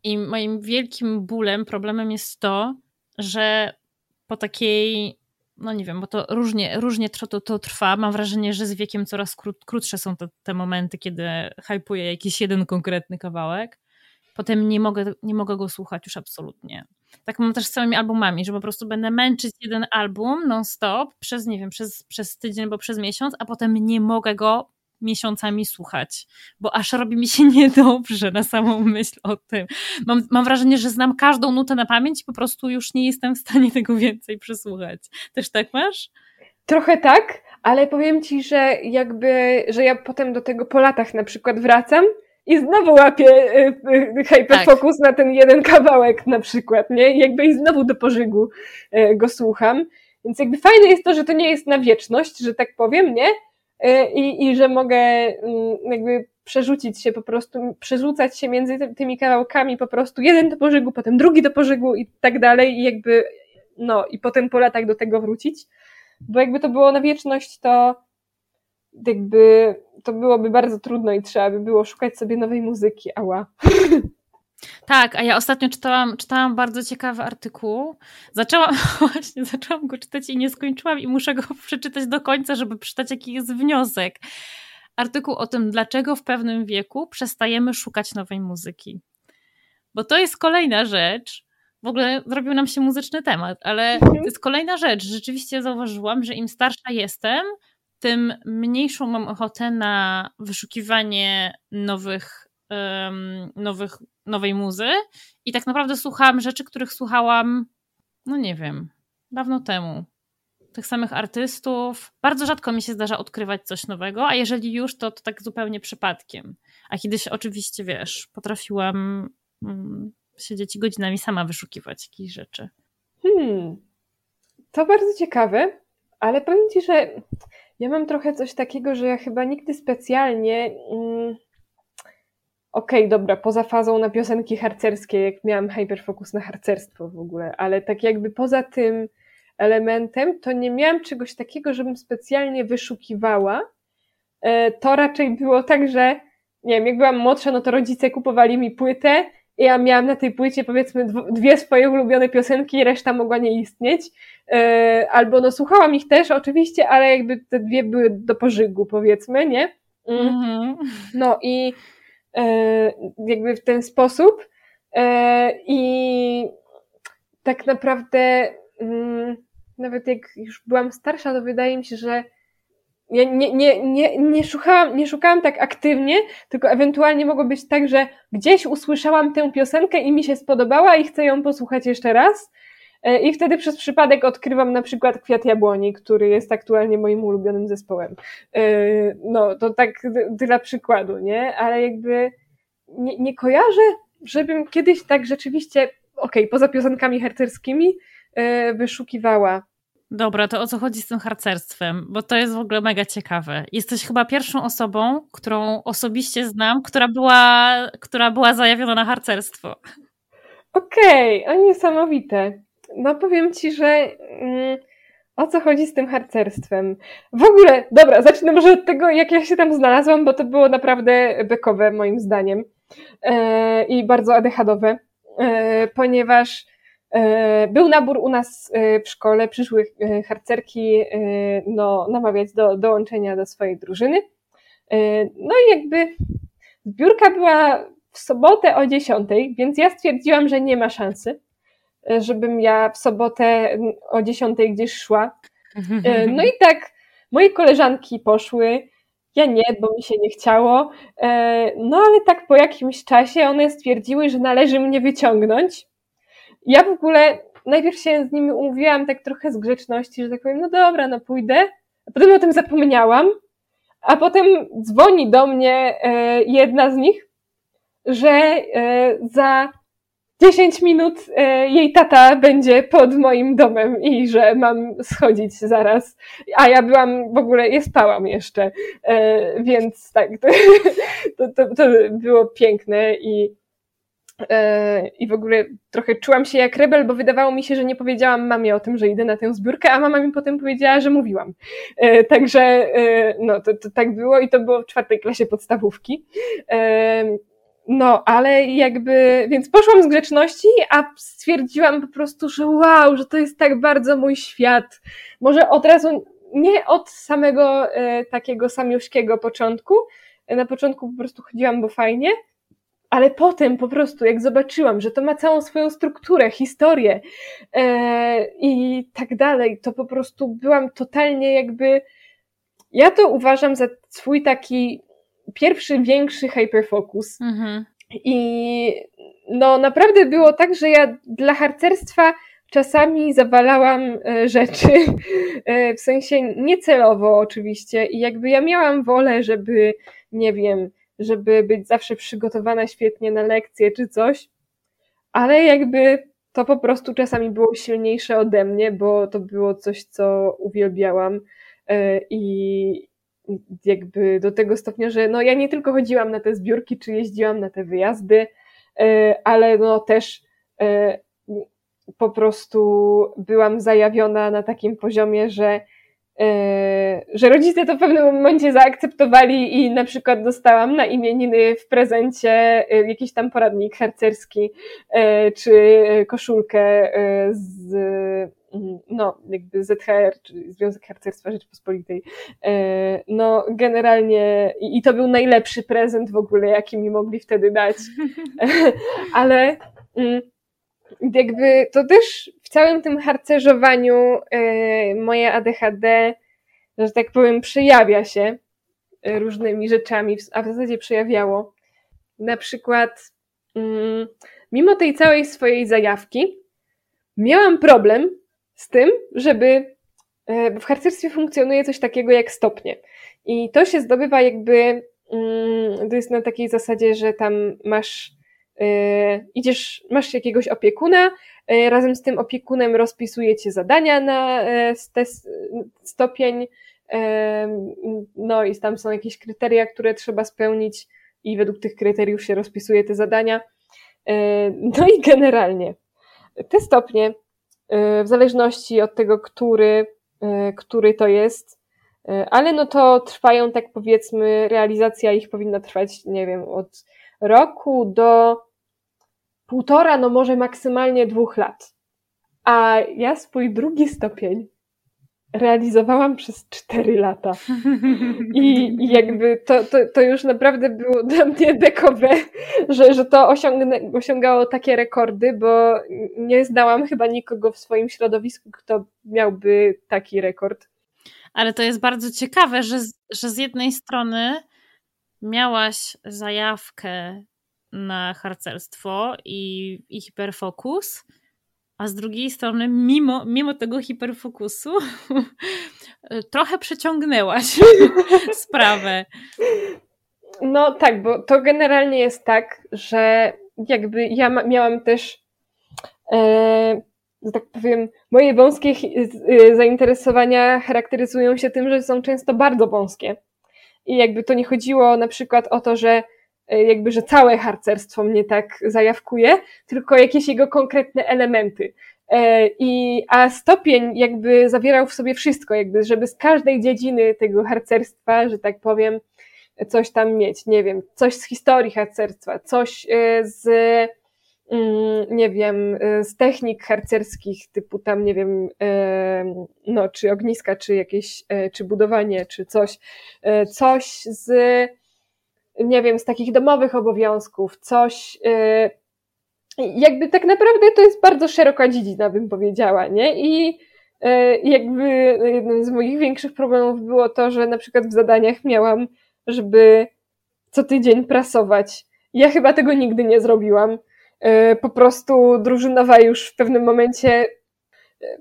B: i moim wielkim bólem, problemem jest to, że po takiej no nie wiem, bo to różnie, różnie to, to trwa. Mam wrażenie, że z wiekiem coraz krót, krótsze są te, te momenty, kiedy hypuję jakiś jeden konkretny kawałek. Potem nie mogę, nie mogę go słuchać już absolutnie. Tak mam też z całymi albumami, że po prostu będę męczyć jeden album non-stop przez, nie wiem, przez, przez tydzień albo przez miesiąc, a potem nie mogę go miesiącami słuchać, bo aż robi mi się niedobrze na samą myśl o tym. Mam, mam wrażenie, że znam każdą nutę na pamięć i po prostu już nie jestem w stanie tego więcej przesłuchać. Też tak masz?
A: Trochę tak, ale powiem ci, że jakby, że ja potem do tego po latach na przykład wracam i znowu łapię y, y, hyperfokus tak. na ten jeden kawałek na przykład, nie? Jakby i znowu do pożygu y, go słucham. Więc jakby fajne jest to, że to nie jest na wieczność, że tak powiem, nie? Y, i, i że mogę mm, jakby przerzucić się po prostu, przerzucać się między tymi kawałkami po prostu. Jeden do pożygu, potem drugi do pożygu i tak dalej. I jakby no i potem po latach do tego wrócić, bo jakby to było na wieczność, to jakby to byłoby bardzo trudno i trzeba by było szukać sobie nowej muzyki, ała.
B: Tak, a ja ostatnio czytałam, czytałam bardzo ciekawy artykuł. Zaczęłam, właśnie zaczęłam go czytać i nie skończyłam i muszę go przeczytać do końca, żeby przeczytać jaki jest wniosek. Artykuł o tym, dlaczego w pewnym wieku przestajemy szukać nowej muzyki. Bo to jest kolejna rzecz, w ogóle zrobił nam się muzyczny temat, ale to jest kolejna rzecz. Rzeczywiście zauważyłam, że im starsza jestem, tym mniejszą mam ochotę na wyszukiwanie nowych, nowych nowej muzy i tak naprawdę słuchałam rzeczy, których słuchałam, no nie wiem, dawno temu. Tych samych artystów. Bardzo rzadko mi się zdarza odkrywać coś nowego, a jeżeli już, to, to tak zupełnie przypadkiem. A kiedyś oczywiście, wiesz, potrafiłam mm, siedzieć godzinami sama wyszukiwać jakichś rzeczy.
A: Hmm, to bardzo ciekawe, ale powiem Ci, że ja mam trochę coś takiego, że ja chyba nigdy specjalnie mm, okej, okay, dobra, poza fazą na piosenki harcerskie, jak miałam hyperfokus na harcerstwo w ogóle, ale tak jakby poza tym elementem, to nie miałam czegoś takiego, żebym specjalnie wyszukiwała. E, to raczej było tak, że nie wiem, jak byłam młodsza, no to rodzice kupowali mi płytę i ja miałam na tej płycie powiedzmy dwie swoje ulubione piosenki, reszta mogła nie istnieć. E, albo no słuchałam ich też oczywiście, ale jakby te dwie były do pożygu powiedzmy, nie? Mm. Mm-hmm. No i jakby w ten sposób. E, I tak naprawdę, mm, nawet jak już byłam starsza, to wydaje mi się, że ja nie, nie, nie, nie, szukałam, nie szukałam tak aktywnie, tylko ewentualnie mogło być tak, że gdzieś usłyszałam tę piosenkę i mi się spodobała i chcę ją posłuchać jeszcze raz. E, I wtedy przez przypadek odkrywam na przykład Kwiat Jabłoni, który jest aktualnie moim ulubionym zespołem. E, no, to tak dla przykładu, nie? Ale jakby nie, nie kojarzę, żebym kiedyś tak rzeczywiście, okej, okay, poza piosenkami harcerskimi, e, wyszukiwała
B: Dobra, to o co chodzi z tym harcerstwem? Bo to jest w ogóle mega ciekawe. Jesteś chyba pierwszą osobą, którą osobiście znam, która była, która była zajawiona na harcerstwo.
A: Okej, okay, a niesamowite. No powiem ci, że mm, o co chodzi z tym harcerstwem? W ogóle, dobra, zacznę może od tego, jak ja się tam znalazłam, bo to było naprawdę bekowe moim zdaniem e, i bardzo adechadowe, e, ponieważ e, był nabór u nas e, w szkole, przyszły e, harcerki no, namawiać do dołączenia do swojej drużyny. No i jakby zbiórka była w sobotę o 10, więc ja stwierdziłam, że nie ma szansy żebym ja w sobotę o 10 gdzieś szła. E, no i tak moje koleżanki poszły, ja nie, bo mi się nie chciało. E, no ale tak po jakimś czasie one stwierdziły, że należy mnie wyciągnąć. Ja w ogóle najpierw się z nimi umówiłam tak trochę z grzeczności, że tak powiem, no dobra, no pójdę. A potem o tym zapomniałam. A potem dzwoni do mnie e, jedna z nich, że za 10 minut e, jej tata będzie pod moim domem i że mam schodzić zaraz. A ja byłam w ogóle, ja spałam jeszcze, e, więc tak, to, to, to było piękne i, e, i w ogóle trochę czułam się jak rebel, bo wydawało mi się, że nie powiedziałam mamie o tym, że idę na tę zbiórkę, a mama mi potem powiedziała, że mówiłam. Także no, to, to tak było i to było w czwartej klasie podstawówki. No, ale jakby, więc poszłam z grzeczności, a stwierdziłam po prostu, że wow, że to jest tak bardzo mój świat. Może od razu, nie od samego e, takiego samiuszkiego początku, na początku po prostu chodziłam, bo fajnie, ale potem po prostu, jak zobaczyłam, że to ma całą swoją strukturę, historię e, i tak dalej, to po prostu byłam totalnie jakby. Ja to uważam za swój taki pierwszy większy hyperfocus. Mhm. I no naprawdę było tak, że ja dla harcerstwa czasami zawalałam e, rzeczy, e, w sensie niecelowo oczywiście i jakby ja miałam wolę, żeby, nie wiem, żeby być zawsze przygotowana świetnie na lekcje czy coś, ale jakby to po prostu czasami było silniejsze ode mnie, bo to było coś, co uwielbiałam e, i, jakby do tego stopnia, że no ja nie tylko chodziłam na te zbiórki, czy jeździłam na te wyjazdy, e, ale no też e, po prostu byłam zajawiona na takim poziomie, że że rodzice to w pewnym momencie zaakceptowali i na przykład dostałam na imieniny w prezencie jakiś tam poradnik harcerski czy koszulkę z no, jakby ZHR, czyli Związek Harcerstwa Rzeczypospolitej, no generalnie i to był najlepszy prezent w ogóle, jaki mi mogli wtedy dać, ale mm, jakby to też w całym tym harcerzowaniu e, moje ADHD, że tak powiem, przejawia się e, różnymi rzeczami, a w zasadzie przejawiało. Na przykład, mm, mimo tej całej swojej zajawki, miałam problem z tym, żeby e, w harcerstwie funkcjonuje coś takiego jak stopnie. I to się zdobywa jakby, mm, to jest na takiej zasadzie, że tam masz, idziesz, masz jakiegoś opiekuna, e, razem z tym opiekunem rozpisujecie zadania na stopień, no i tam są jakieś kryteria, które trzeba spełnić i według tych kryteriów się rozpisuje te zadania. No i generalnie te stopnie E, w zależności od tego, który, e, który to jest, e, ale no to trwają, tak powiedzmy, realizacja ich powinna trwać, nie wiem, od roku do półtora, no może maksymalnie dwóch lat. A ja swój drugi stopień realizowałam przez 4 lata. I, i jakby to, to, to już naprawdę było dla mnie dekowe, że, że to osiągnę, osiągało takie rekordy, bo nie znałam chyba nikogo w swoim środowisku, kto miałby taki rekord.
B: Ale to jest bardzo ciekawe, że, że z jednej strony miałaś zajawkę na harcerstwo i, i hiperfokus, a z drugiej strony, mimo, mimo tego hiperfokusu, trochę przeciągnęłaś sprawę.
A: No tak, bo to generalnie jest tak, że jakby ja miałam też, e, tak powiem, moje wąskie e, zainteresowania charakteryzują się tym, że są często bardzo wąskie. I jakby to nie chodziło na przykład o to, że jakby, że całe harcerstwo mnie tak zajawkuje, tylko jakieś jego konkretne elementy. E, I, a stopień jakby zawierał w sobie wszystko, jakby, żeby z każdej dziedziny tego harcerstwa, że tak powiem, coś tam mieć, nie wiem, coś z historii harcerstwa, coś e, z, mm, nie wiem, e, z technik harcerskich, typu tam, nie wiem, no, czy ogniska, czy jakieś, czy budowanie, czy coś, coś z, nie wiem, z takich domowych obowiązków, coś, jakby tak naprawdę to jest bardzo szeroka dziedzina, bym powiedziała, nie? I e, jakby jednym z moich większych problemów było to, że na przykład w zadaniach miałam, żeby co tydzień prasować. Ja chyba tego nigdy nie zrobiłam. E, po prostu drużynowa już w pewnym momencie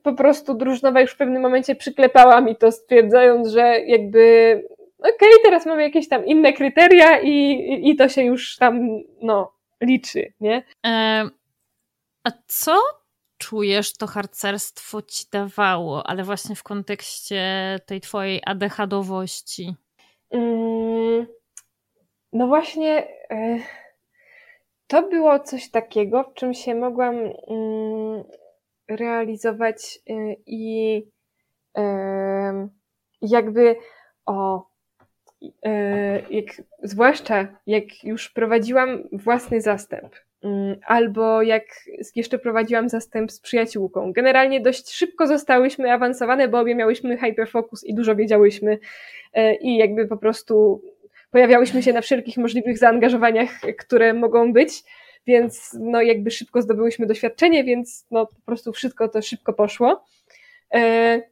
A: po prostu drużynowa już w pewnym momencie przyklepała mi to, stwierdzając, że jakby okej, okay, teraz mamy jakieś tam inne kryteria i, i to się już tam, no, liczy, nie? E,
B: a co czujesz, to harcerstwo ci dawało, ale właśnie w kontekście tej twojej adechadowości? Mm,
A: no właśnie, e, to było coś takiego, w czym się mogłam mm, realizować e, i jakby o jak, zwłaszcza jak już prowadziłam własny zastęp, mm, albo jak jeszcze prowadziłam zastęp z przyjaciółką. Generalnie dość szybko zostałyśmy awansowane, bo obie miałyśmy hyperfocus i dużo wiedziałyśmy e, i jakby po prostu pojawiałyśmy się na wszelkich możliwych zaangażowaniach, które mogą być, więc no jakby szybko zdobyłyśmy doświadczenie, więc no po prostu wszystko to szybko poszło. E,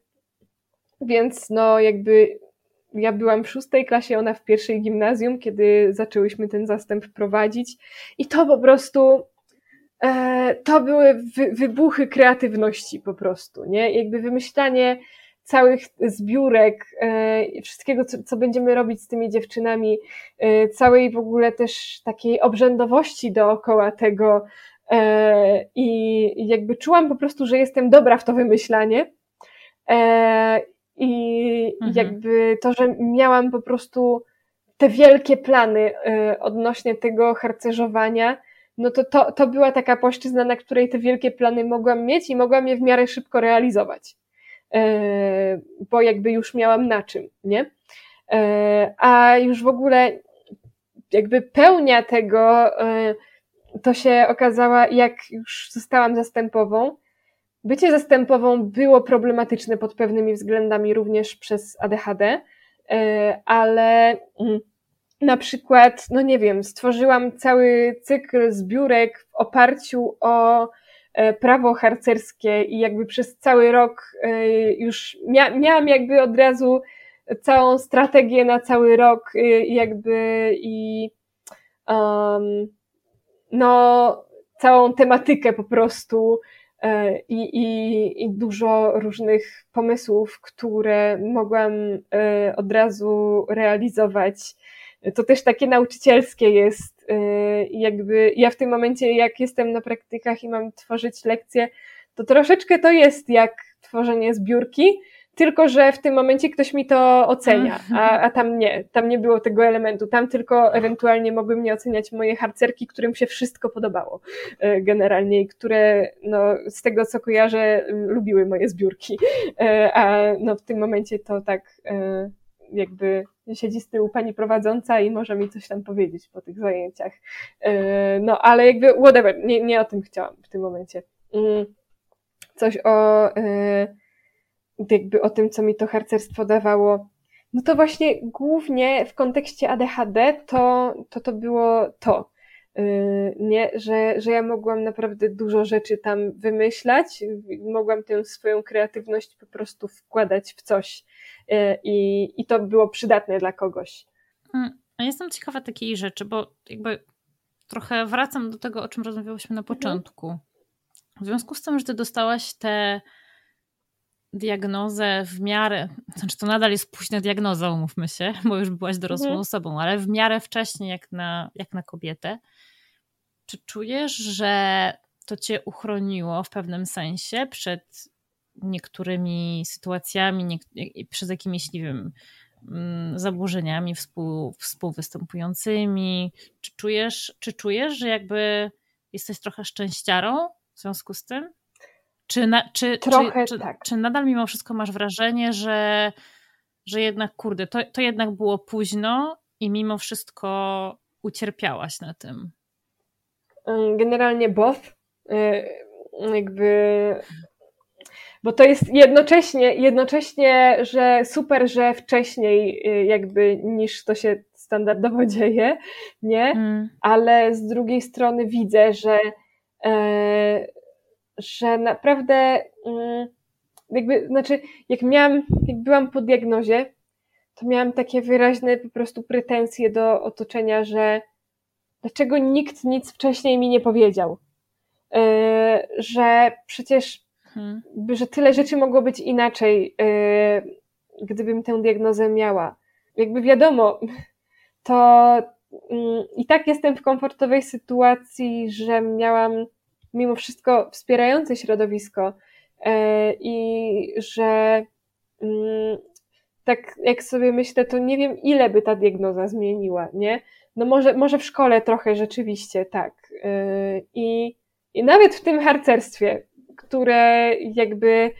A: więc no jakby ja byłam w szóstej klasie, ona w pierwszej gimnazjum, kiedy zaczęłyśmy ten zastęp prowadzić i to po prostu e, to były wy, wybuchy kreatywności po prostu, nie? Jakby wymyślanie całych zbiórek, e, wszystkiego, co, co, będziemy robić z tymi dziewczynami, e, całej w ogóle też takiej obrzędowości dookoła tego e, i jakby czułam po prostu, że jestem dobra w to wymyślanie e, i mhm. jakby to, że miałam po prostu te wielkie plany y, odnośnie tego harcerzowania, no to, to to była taka płaszczyzna, na której te wielkie plany mogłam mieć i mogłam je w miarę szybko realizować. Y, bo jakby już miałam na czym, nie? Y, a już w ogóle jakby pełnia tego to się okazała, jak już zostałam zastępową, Bycie zastępową było problematyczne pod pewnymi względami również przez ADHD, e, ale mm, na przykład, no nie wiem, stworzyłam cały cykl zbiórek w oparciu o e, prawo harcerskie i jakby przez cały rok e, już mia miałam jakby od razu całą strategię na cały rok jakby i um, no całą tematykę po prostu i, i, i dużo różnych pomysłów, które mogłam e, od razu realizować. To też takie nauczycielskie jest. E, jakby ja w tym momencie, jak jestem na praktykach i mam tworzyć lekcje, to troszeczkę to jest jak tworzenie zbiórki, tylko że w tym momencie ktoś mi to ocenia, a, mhm. a tam nie, tam nie było tego elementu, tam tylko ewentualnie mogły mnie oceniać moje harcerki, którym się wszystko podobało e, generalnie i które no, z tego co kojarzę lubiły moje zbiórki, e, a no, w tym momencie to tak e, jakby siedzi z tyłu pani prowadząca i może mi coś tam powiedzieć po tych zajęciach. No ale jakby whatever, nie, nie o tym chciałam w tym momencie. Mm, coś o jakby o tym, co mi to harcerstwo dawało, no to właśnie głównie w kontekście ADHD to to, to było to. Yy, nie, że, że ja mogłam naprawdę dużo rzeczy tam wymyślać, mogłam tę swoją kreatywność po prostu wkładać w coś yy, i, i to było przydatne dla kogoś.
B: Mm, a jestem ciekawa takiej rzeczy, bo jakby trochę wracam do tego, o czym rozmawiałyśmy na mhm. początku. W związku z tym, że ty dostałaś te diagnozę w miarę, znaczy to nadal jest późna diagnoza, umówmy się, bo już byłaś dorosłą mhm. osobą, ale w miarę wcześnie jak na, jak na kobietę. Czy czujesz, że to cię uchroniło w pewnym sensie przed niektórymi sytuacjami, przed jakimiś, nie wiem, mm, zaburzeniami współ, współwystępującymi? Czy czujesz, czy czujesz, że jakby jesteś trochę szczęściarą w związku z tym? Czy, na, czy,
A: Trochę
B: czy,
A: tak.
B: Czy, czy nadal mimo wszystko masz wrażenie, że, że jednak, kurde, to, to jednak było późno i mimo wszystko ucierpiałaś na tym?
A: Generalnie both. Y, jakby bo to jest jednocześnie, jednocześnie, że super, że wcześniej y, jakby niż to się standardowo dzieje, nie? Mm. Ale z drugiej strony widzę, że, e, że naprawdę mm, jakby, znaczy, jak miałam, jak byłam po diagnozie, to miałam takie wyraźne po prostu pretensje do otoczenia, że dlaczego nikt nic wcześniej mi nie powiedział. E, że przecież Hmm. Że tyle rzeczy mogło być inaczej, yy, gdybym tę diagnozę miała. Jakby wiadomo, to yy, i tak jestem w komfortowej sytuacji, że miałam mimo wszystko wspierające środowisko yy, i że mm, tak jak sobie myślę, to nie wiem, ile by ta diagnoza zmieniła, nie? No może, może w szkole trochę rzeczywiście, tak. Y, I, I nawet w tym harcerstwie, które jakby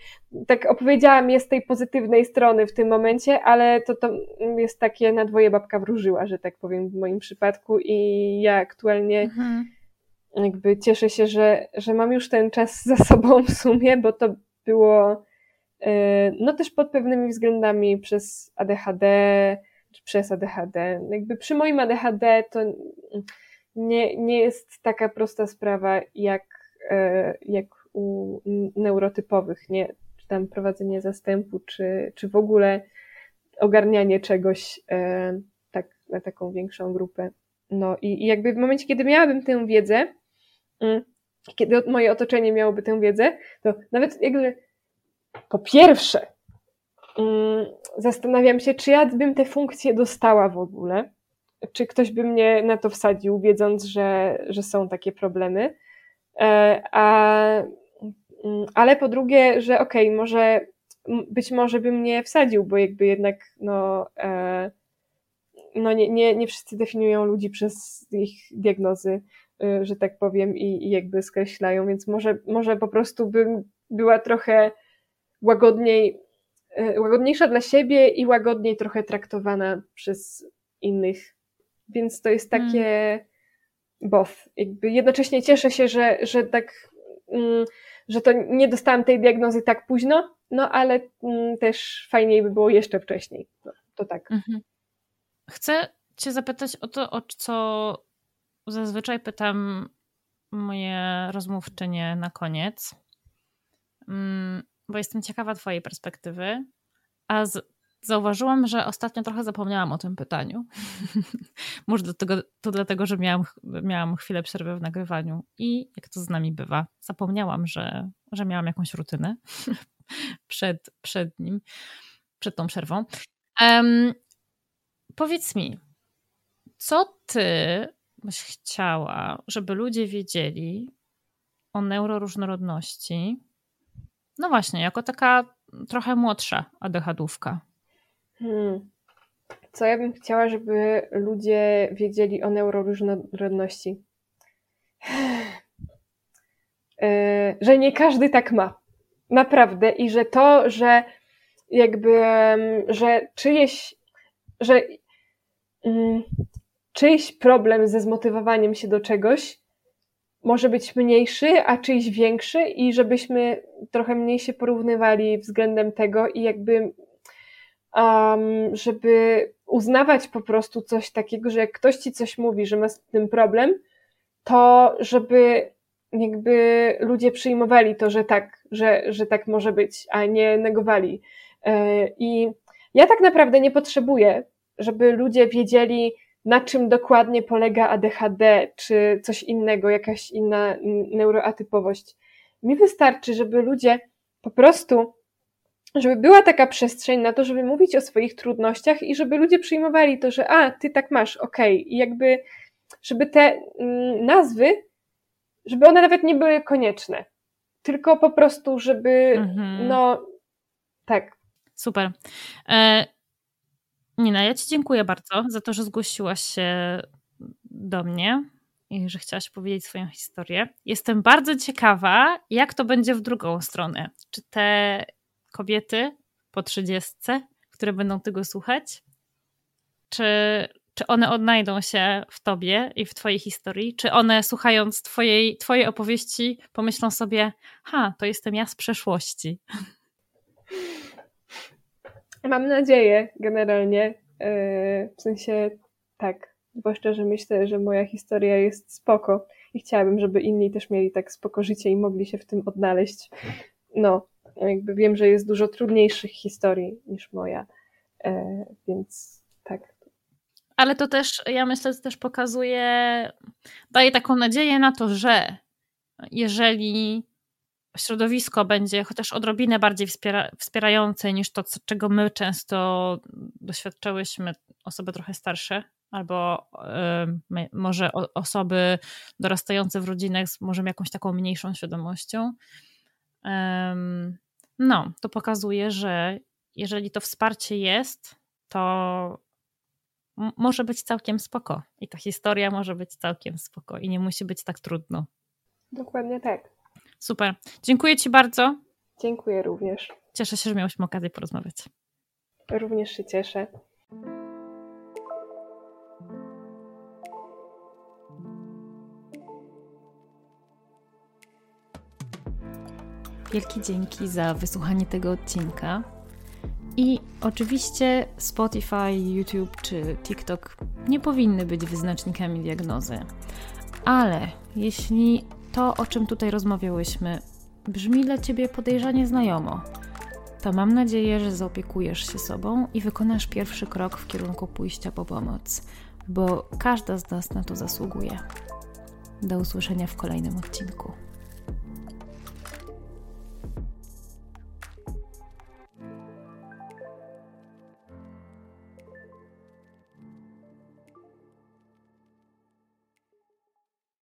A: tak opowiedziałam je z tej pozytywnej strony w tym momencie, ale to, to jest takie na dwoje babka wróżyła, że tak powiem w moim przypadku i ja aktualnie mhm. Jakby cieszę się, że, że mam już ten czas za sobą w sumie, bo to było e, no też pod pewnymi względami przez ADHD, czy przez ADHD. Jakby przy moim ADHD to nie, nie jest taka prosta sprawa jak, e, jak u neurotypowych, nie? Czy tam prowadzenie zastępu, czy, czy w ogóle ogarnianie czegoś e, tak, na taką większą grupę. No i, i jakby w momencie, kiedy miałabym tę wiedzę, kiedy moje otoczenie miałoby tę wiedzę, to nawet jakby po pierwsze mm, zastanawiam się, czy ja bym te funkcje dostała w ogóle, czy ktoś by mnie na to wsadził, wiedząc, że, że są takie problemy. E, a Mm, ale po drugie, że okej, okay, może być może bym nie wsadził, bo jakby jednak no, e, no nie, nie, nie wszyscy definiują ludzi przez ich diagnozy, że tak powiem, i, i jakby skreślają, więc może, może po prostu bym była trochę łagodniej, e, łagodniejsza dla siebie i łagodniej trochę traktowana przez innych. Więc to jest takie hmm. both. Jakby jednocześnie cieszę się, że, że tak mm, że to nie dostałam tej diagnozy tak późno, no ale mm, też fajniej by było jeszcze wcześniej. No, to tak. Mhm.
B: Chcę Cię zapytać o to, o co zazwyczaj pytam moje rozmówczynie na koniec, mm, bo jestem ciekawa Twojej perspektywy. A z, Zauważyłam, że ostatnio trochę zapomniałam o tym pytaniu. Może do tego, to dlatego, że miałam, miałam chwilę przerwy w nagrywaniu i jak to z nami bywa, zapomniałam, że, że miałam jakąś rutynę przed, przed nim, przed tą przerwą. Um, powiedz mi, co ty byś chciała, żeby ludzie wiedzieli o neuroróżnorodności? No właśnie, jako taka trochę młodsza adechadówka. Hmm.
A: Co ja bym chciała, żeby ludzie wiedzieli o neuroróżnorodności? E, że nie każdy tak ma. Naprawdę. I że to, że jakby, że czyjeś, że um, czyjś problem ze zmotywowaniem się do czegoś może być mniejszy, a czyjś większy i żebyśmy trochę mniej się porównywali względem tego i jakby um, żeby uznawać po prostu coś takiego, że jak ktoś ci coś mówi, że ma z tym problem, to żeby jakby ludzie przyjmowali to, że tak, że, że tak może być, a nie negowali. E, I ja tak naprawdę nie potrzebuję, żeby ludzie wiedzieli, na czym dokładnie polega ADHD, czy coś innego, jakaś inna neuroatypowość. Mi wystarczy, żeby ludzie po prostu żeby była taka przestrzeń na to, żeby mówić o swoich trudnościach i żeby ludzie przyjmowali to, że a, ty tak masz, okej. Okay. I jakby, żeby te mm, nazwy, żeby one nawet nie były konieczne. Tylko po prostu, żeby, mhm. no, tak.
B: Super. E, Nina, ja Ci dziękuję bardzo za to, że zgłosiłaś się do mnie i że chciałaś powiedzieć swoją historię. Jestem bardzo ciekawa, jak to będzie w drugą stronę. Czy te kobiety po trzydziestce, które będą tego słuchać, czy, czy one odnajdą się w tobie i w twojej historii? Czy one słuchając twojej, twojej opowieści pomyślą sobie, ha, to jestem ja z przeszłości?
A: Mam nadzieję generalnie. E, w sensie tak, zwłaszcza, że myślę, że moja historia jest spoko i chciałabym, żeby inni też mieli tak spoko życie i mogli się w tym odnaleźć. No, jakby wiem, że jest dużo trudniejszych historii niż moja, e, więc tak.
B: Ale to też, ja myślę, że też pokazuje, daje taką nadzieję na to, że jeżeli środowisko będzie chociaż odrobinę bardziej wspiera, wspierające niż to, czego my często doświadczałyśmy, osoby trochę starsze, albo y, może o, osoby dorastające w rodzinach z może jakąś taką mniejszą świadomością. no, to pokazuje, że jeżeli to wsparcie jest, to może być całkiem spoko. I ta historia może być całkiem spoko i nie musi być tak trudno.
A: Dokładnie tak.
B: Super. Dziękuję Ci bardzo.
A: Dziękuję również.
B: Cieszę się, że miałyśmy okazję porozmawiać.
A: Również się cieszę.
B: Wielkie dzięki za wysłuchanie tego odcinka. I oczywiście Spotify, YouTube czy TikTok nie powinny być wyznacznikami diagnozy. Ale jeśli to, o czym tutaj rozmawiałyśmy, brzmi dla ciebie podejrzanie znajomo, to mam nadzieję, że zaopiekujesz się sobą i wykonasz pierwszy krok w kierunku pójścia po pomoc, bo każda z nas na to zasługuje. Do usłyszenia w kolejnym odcinku.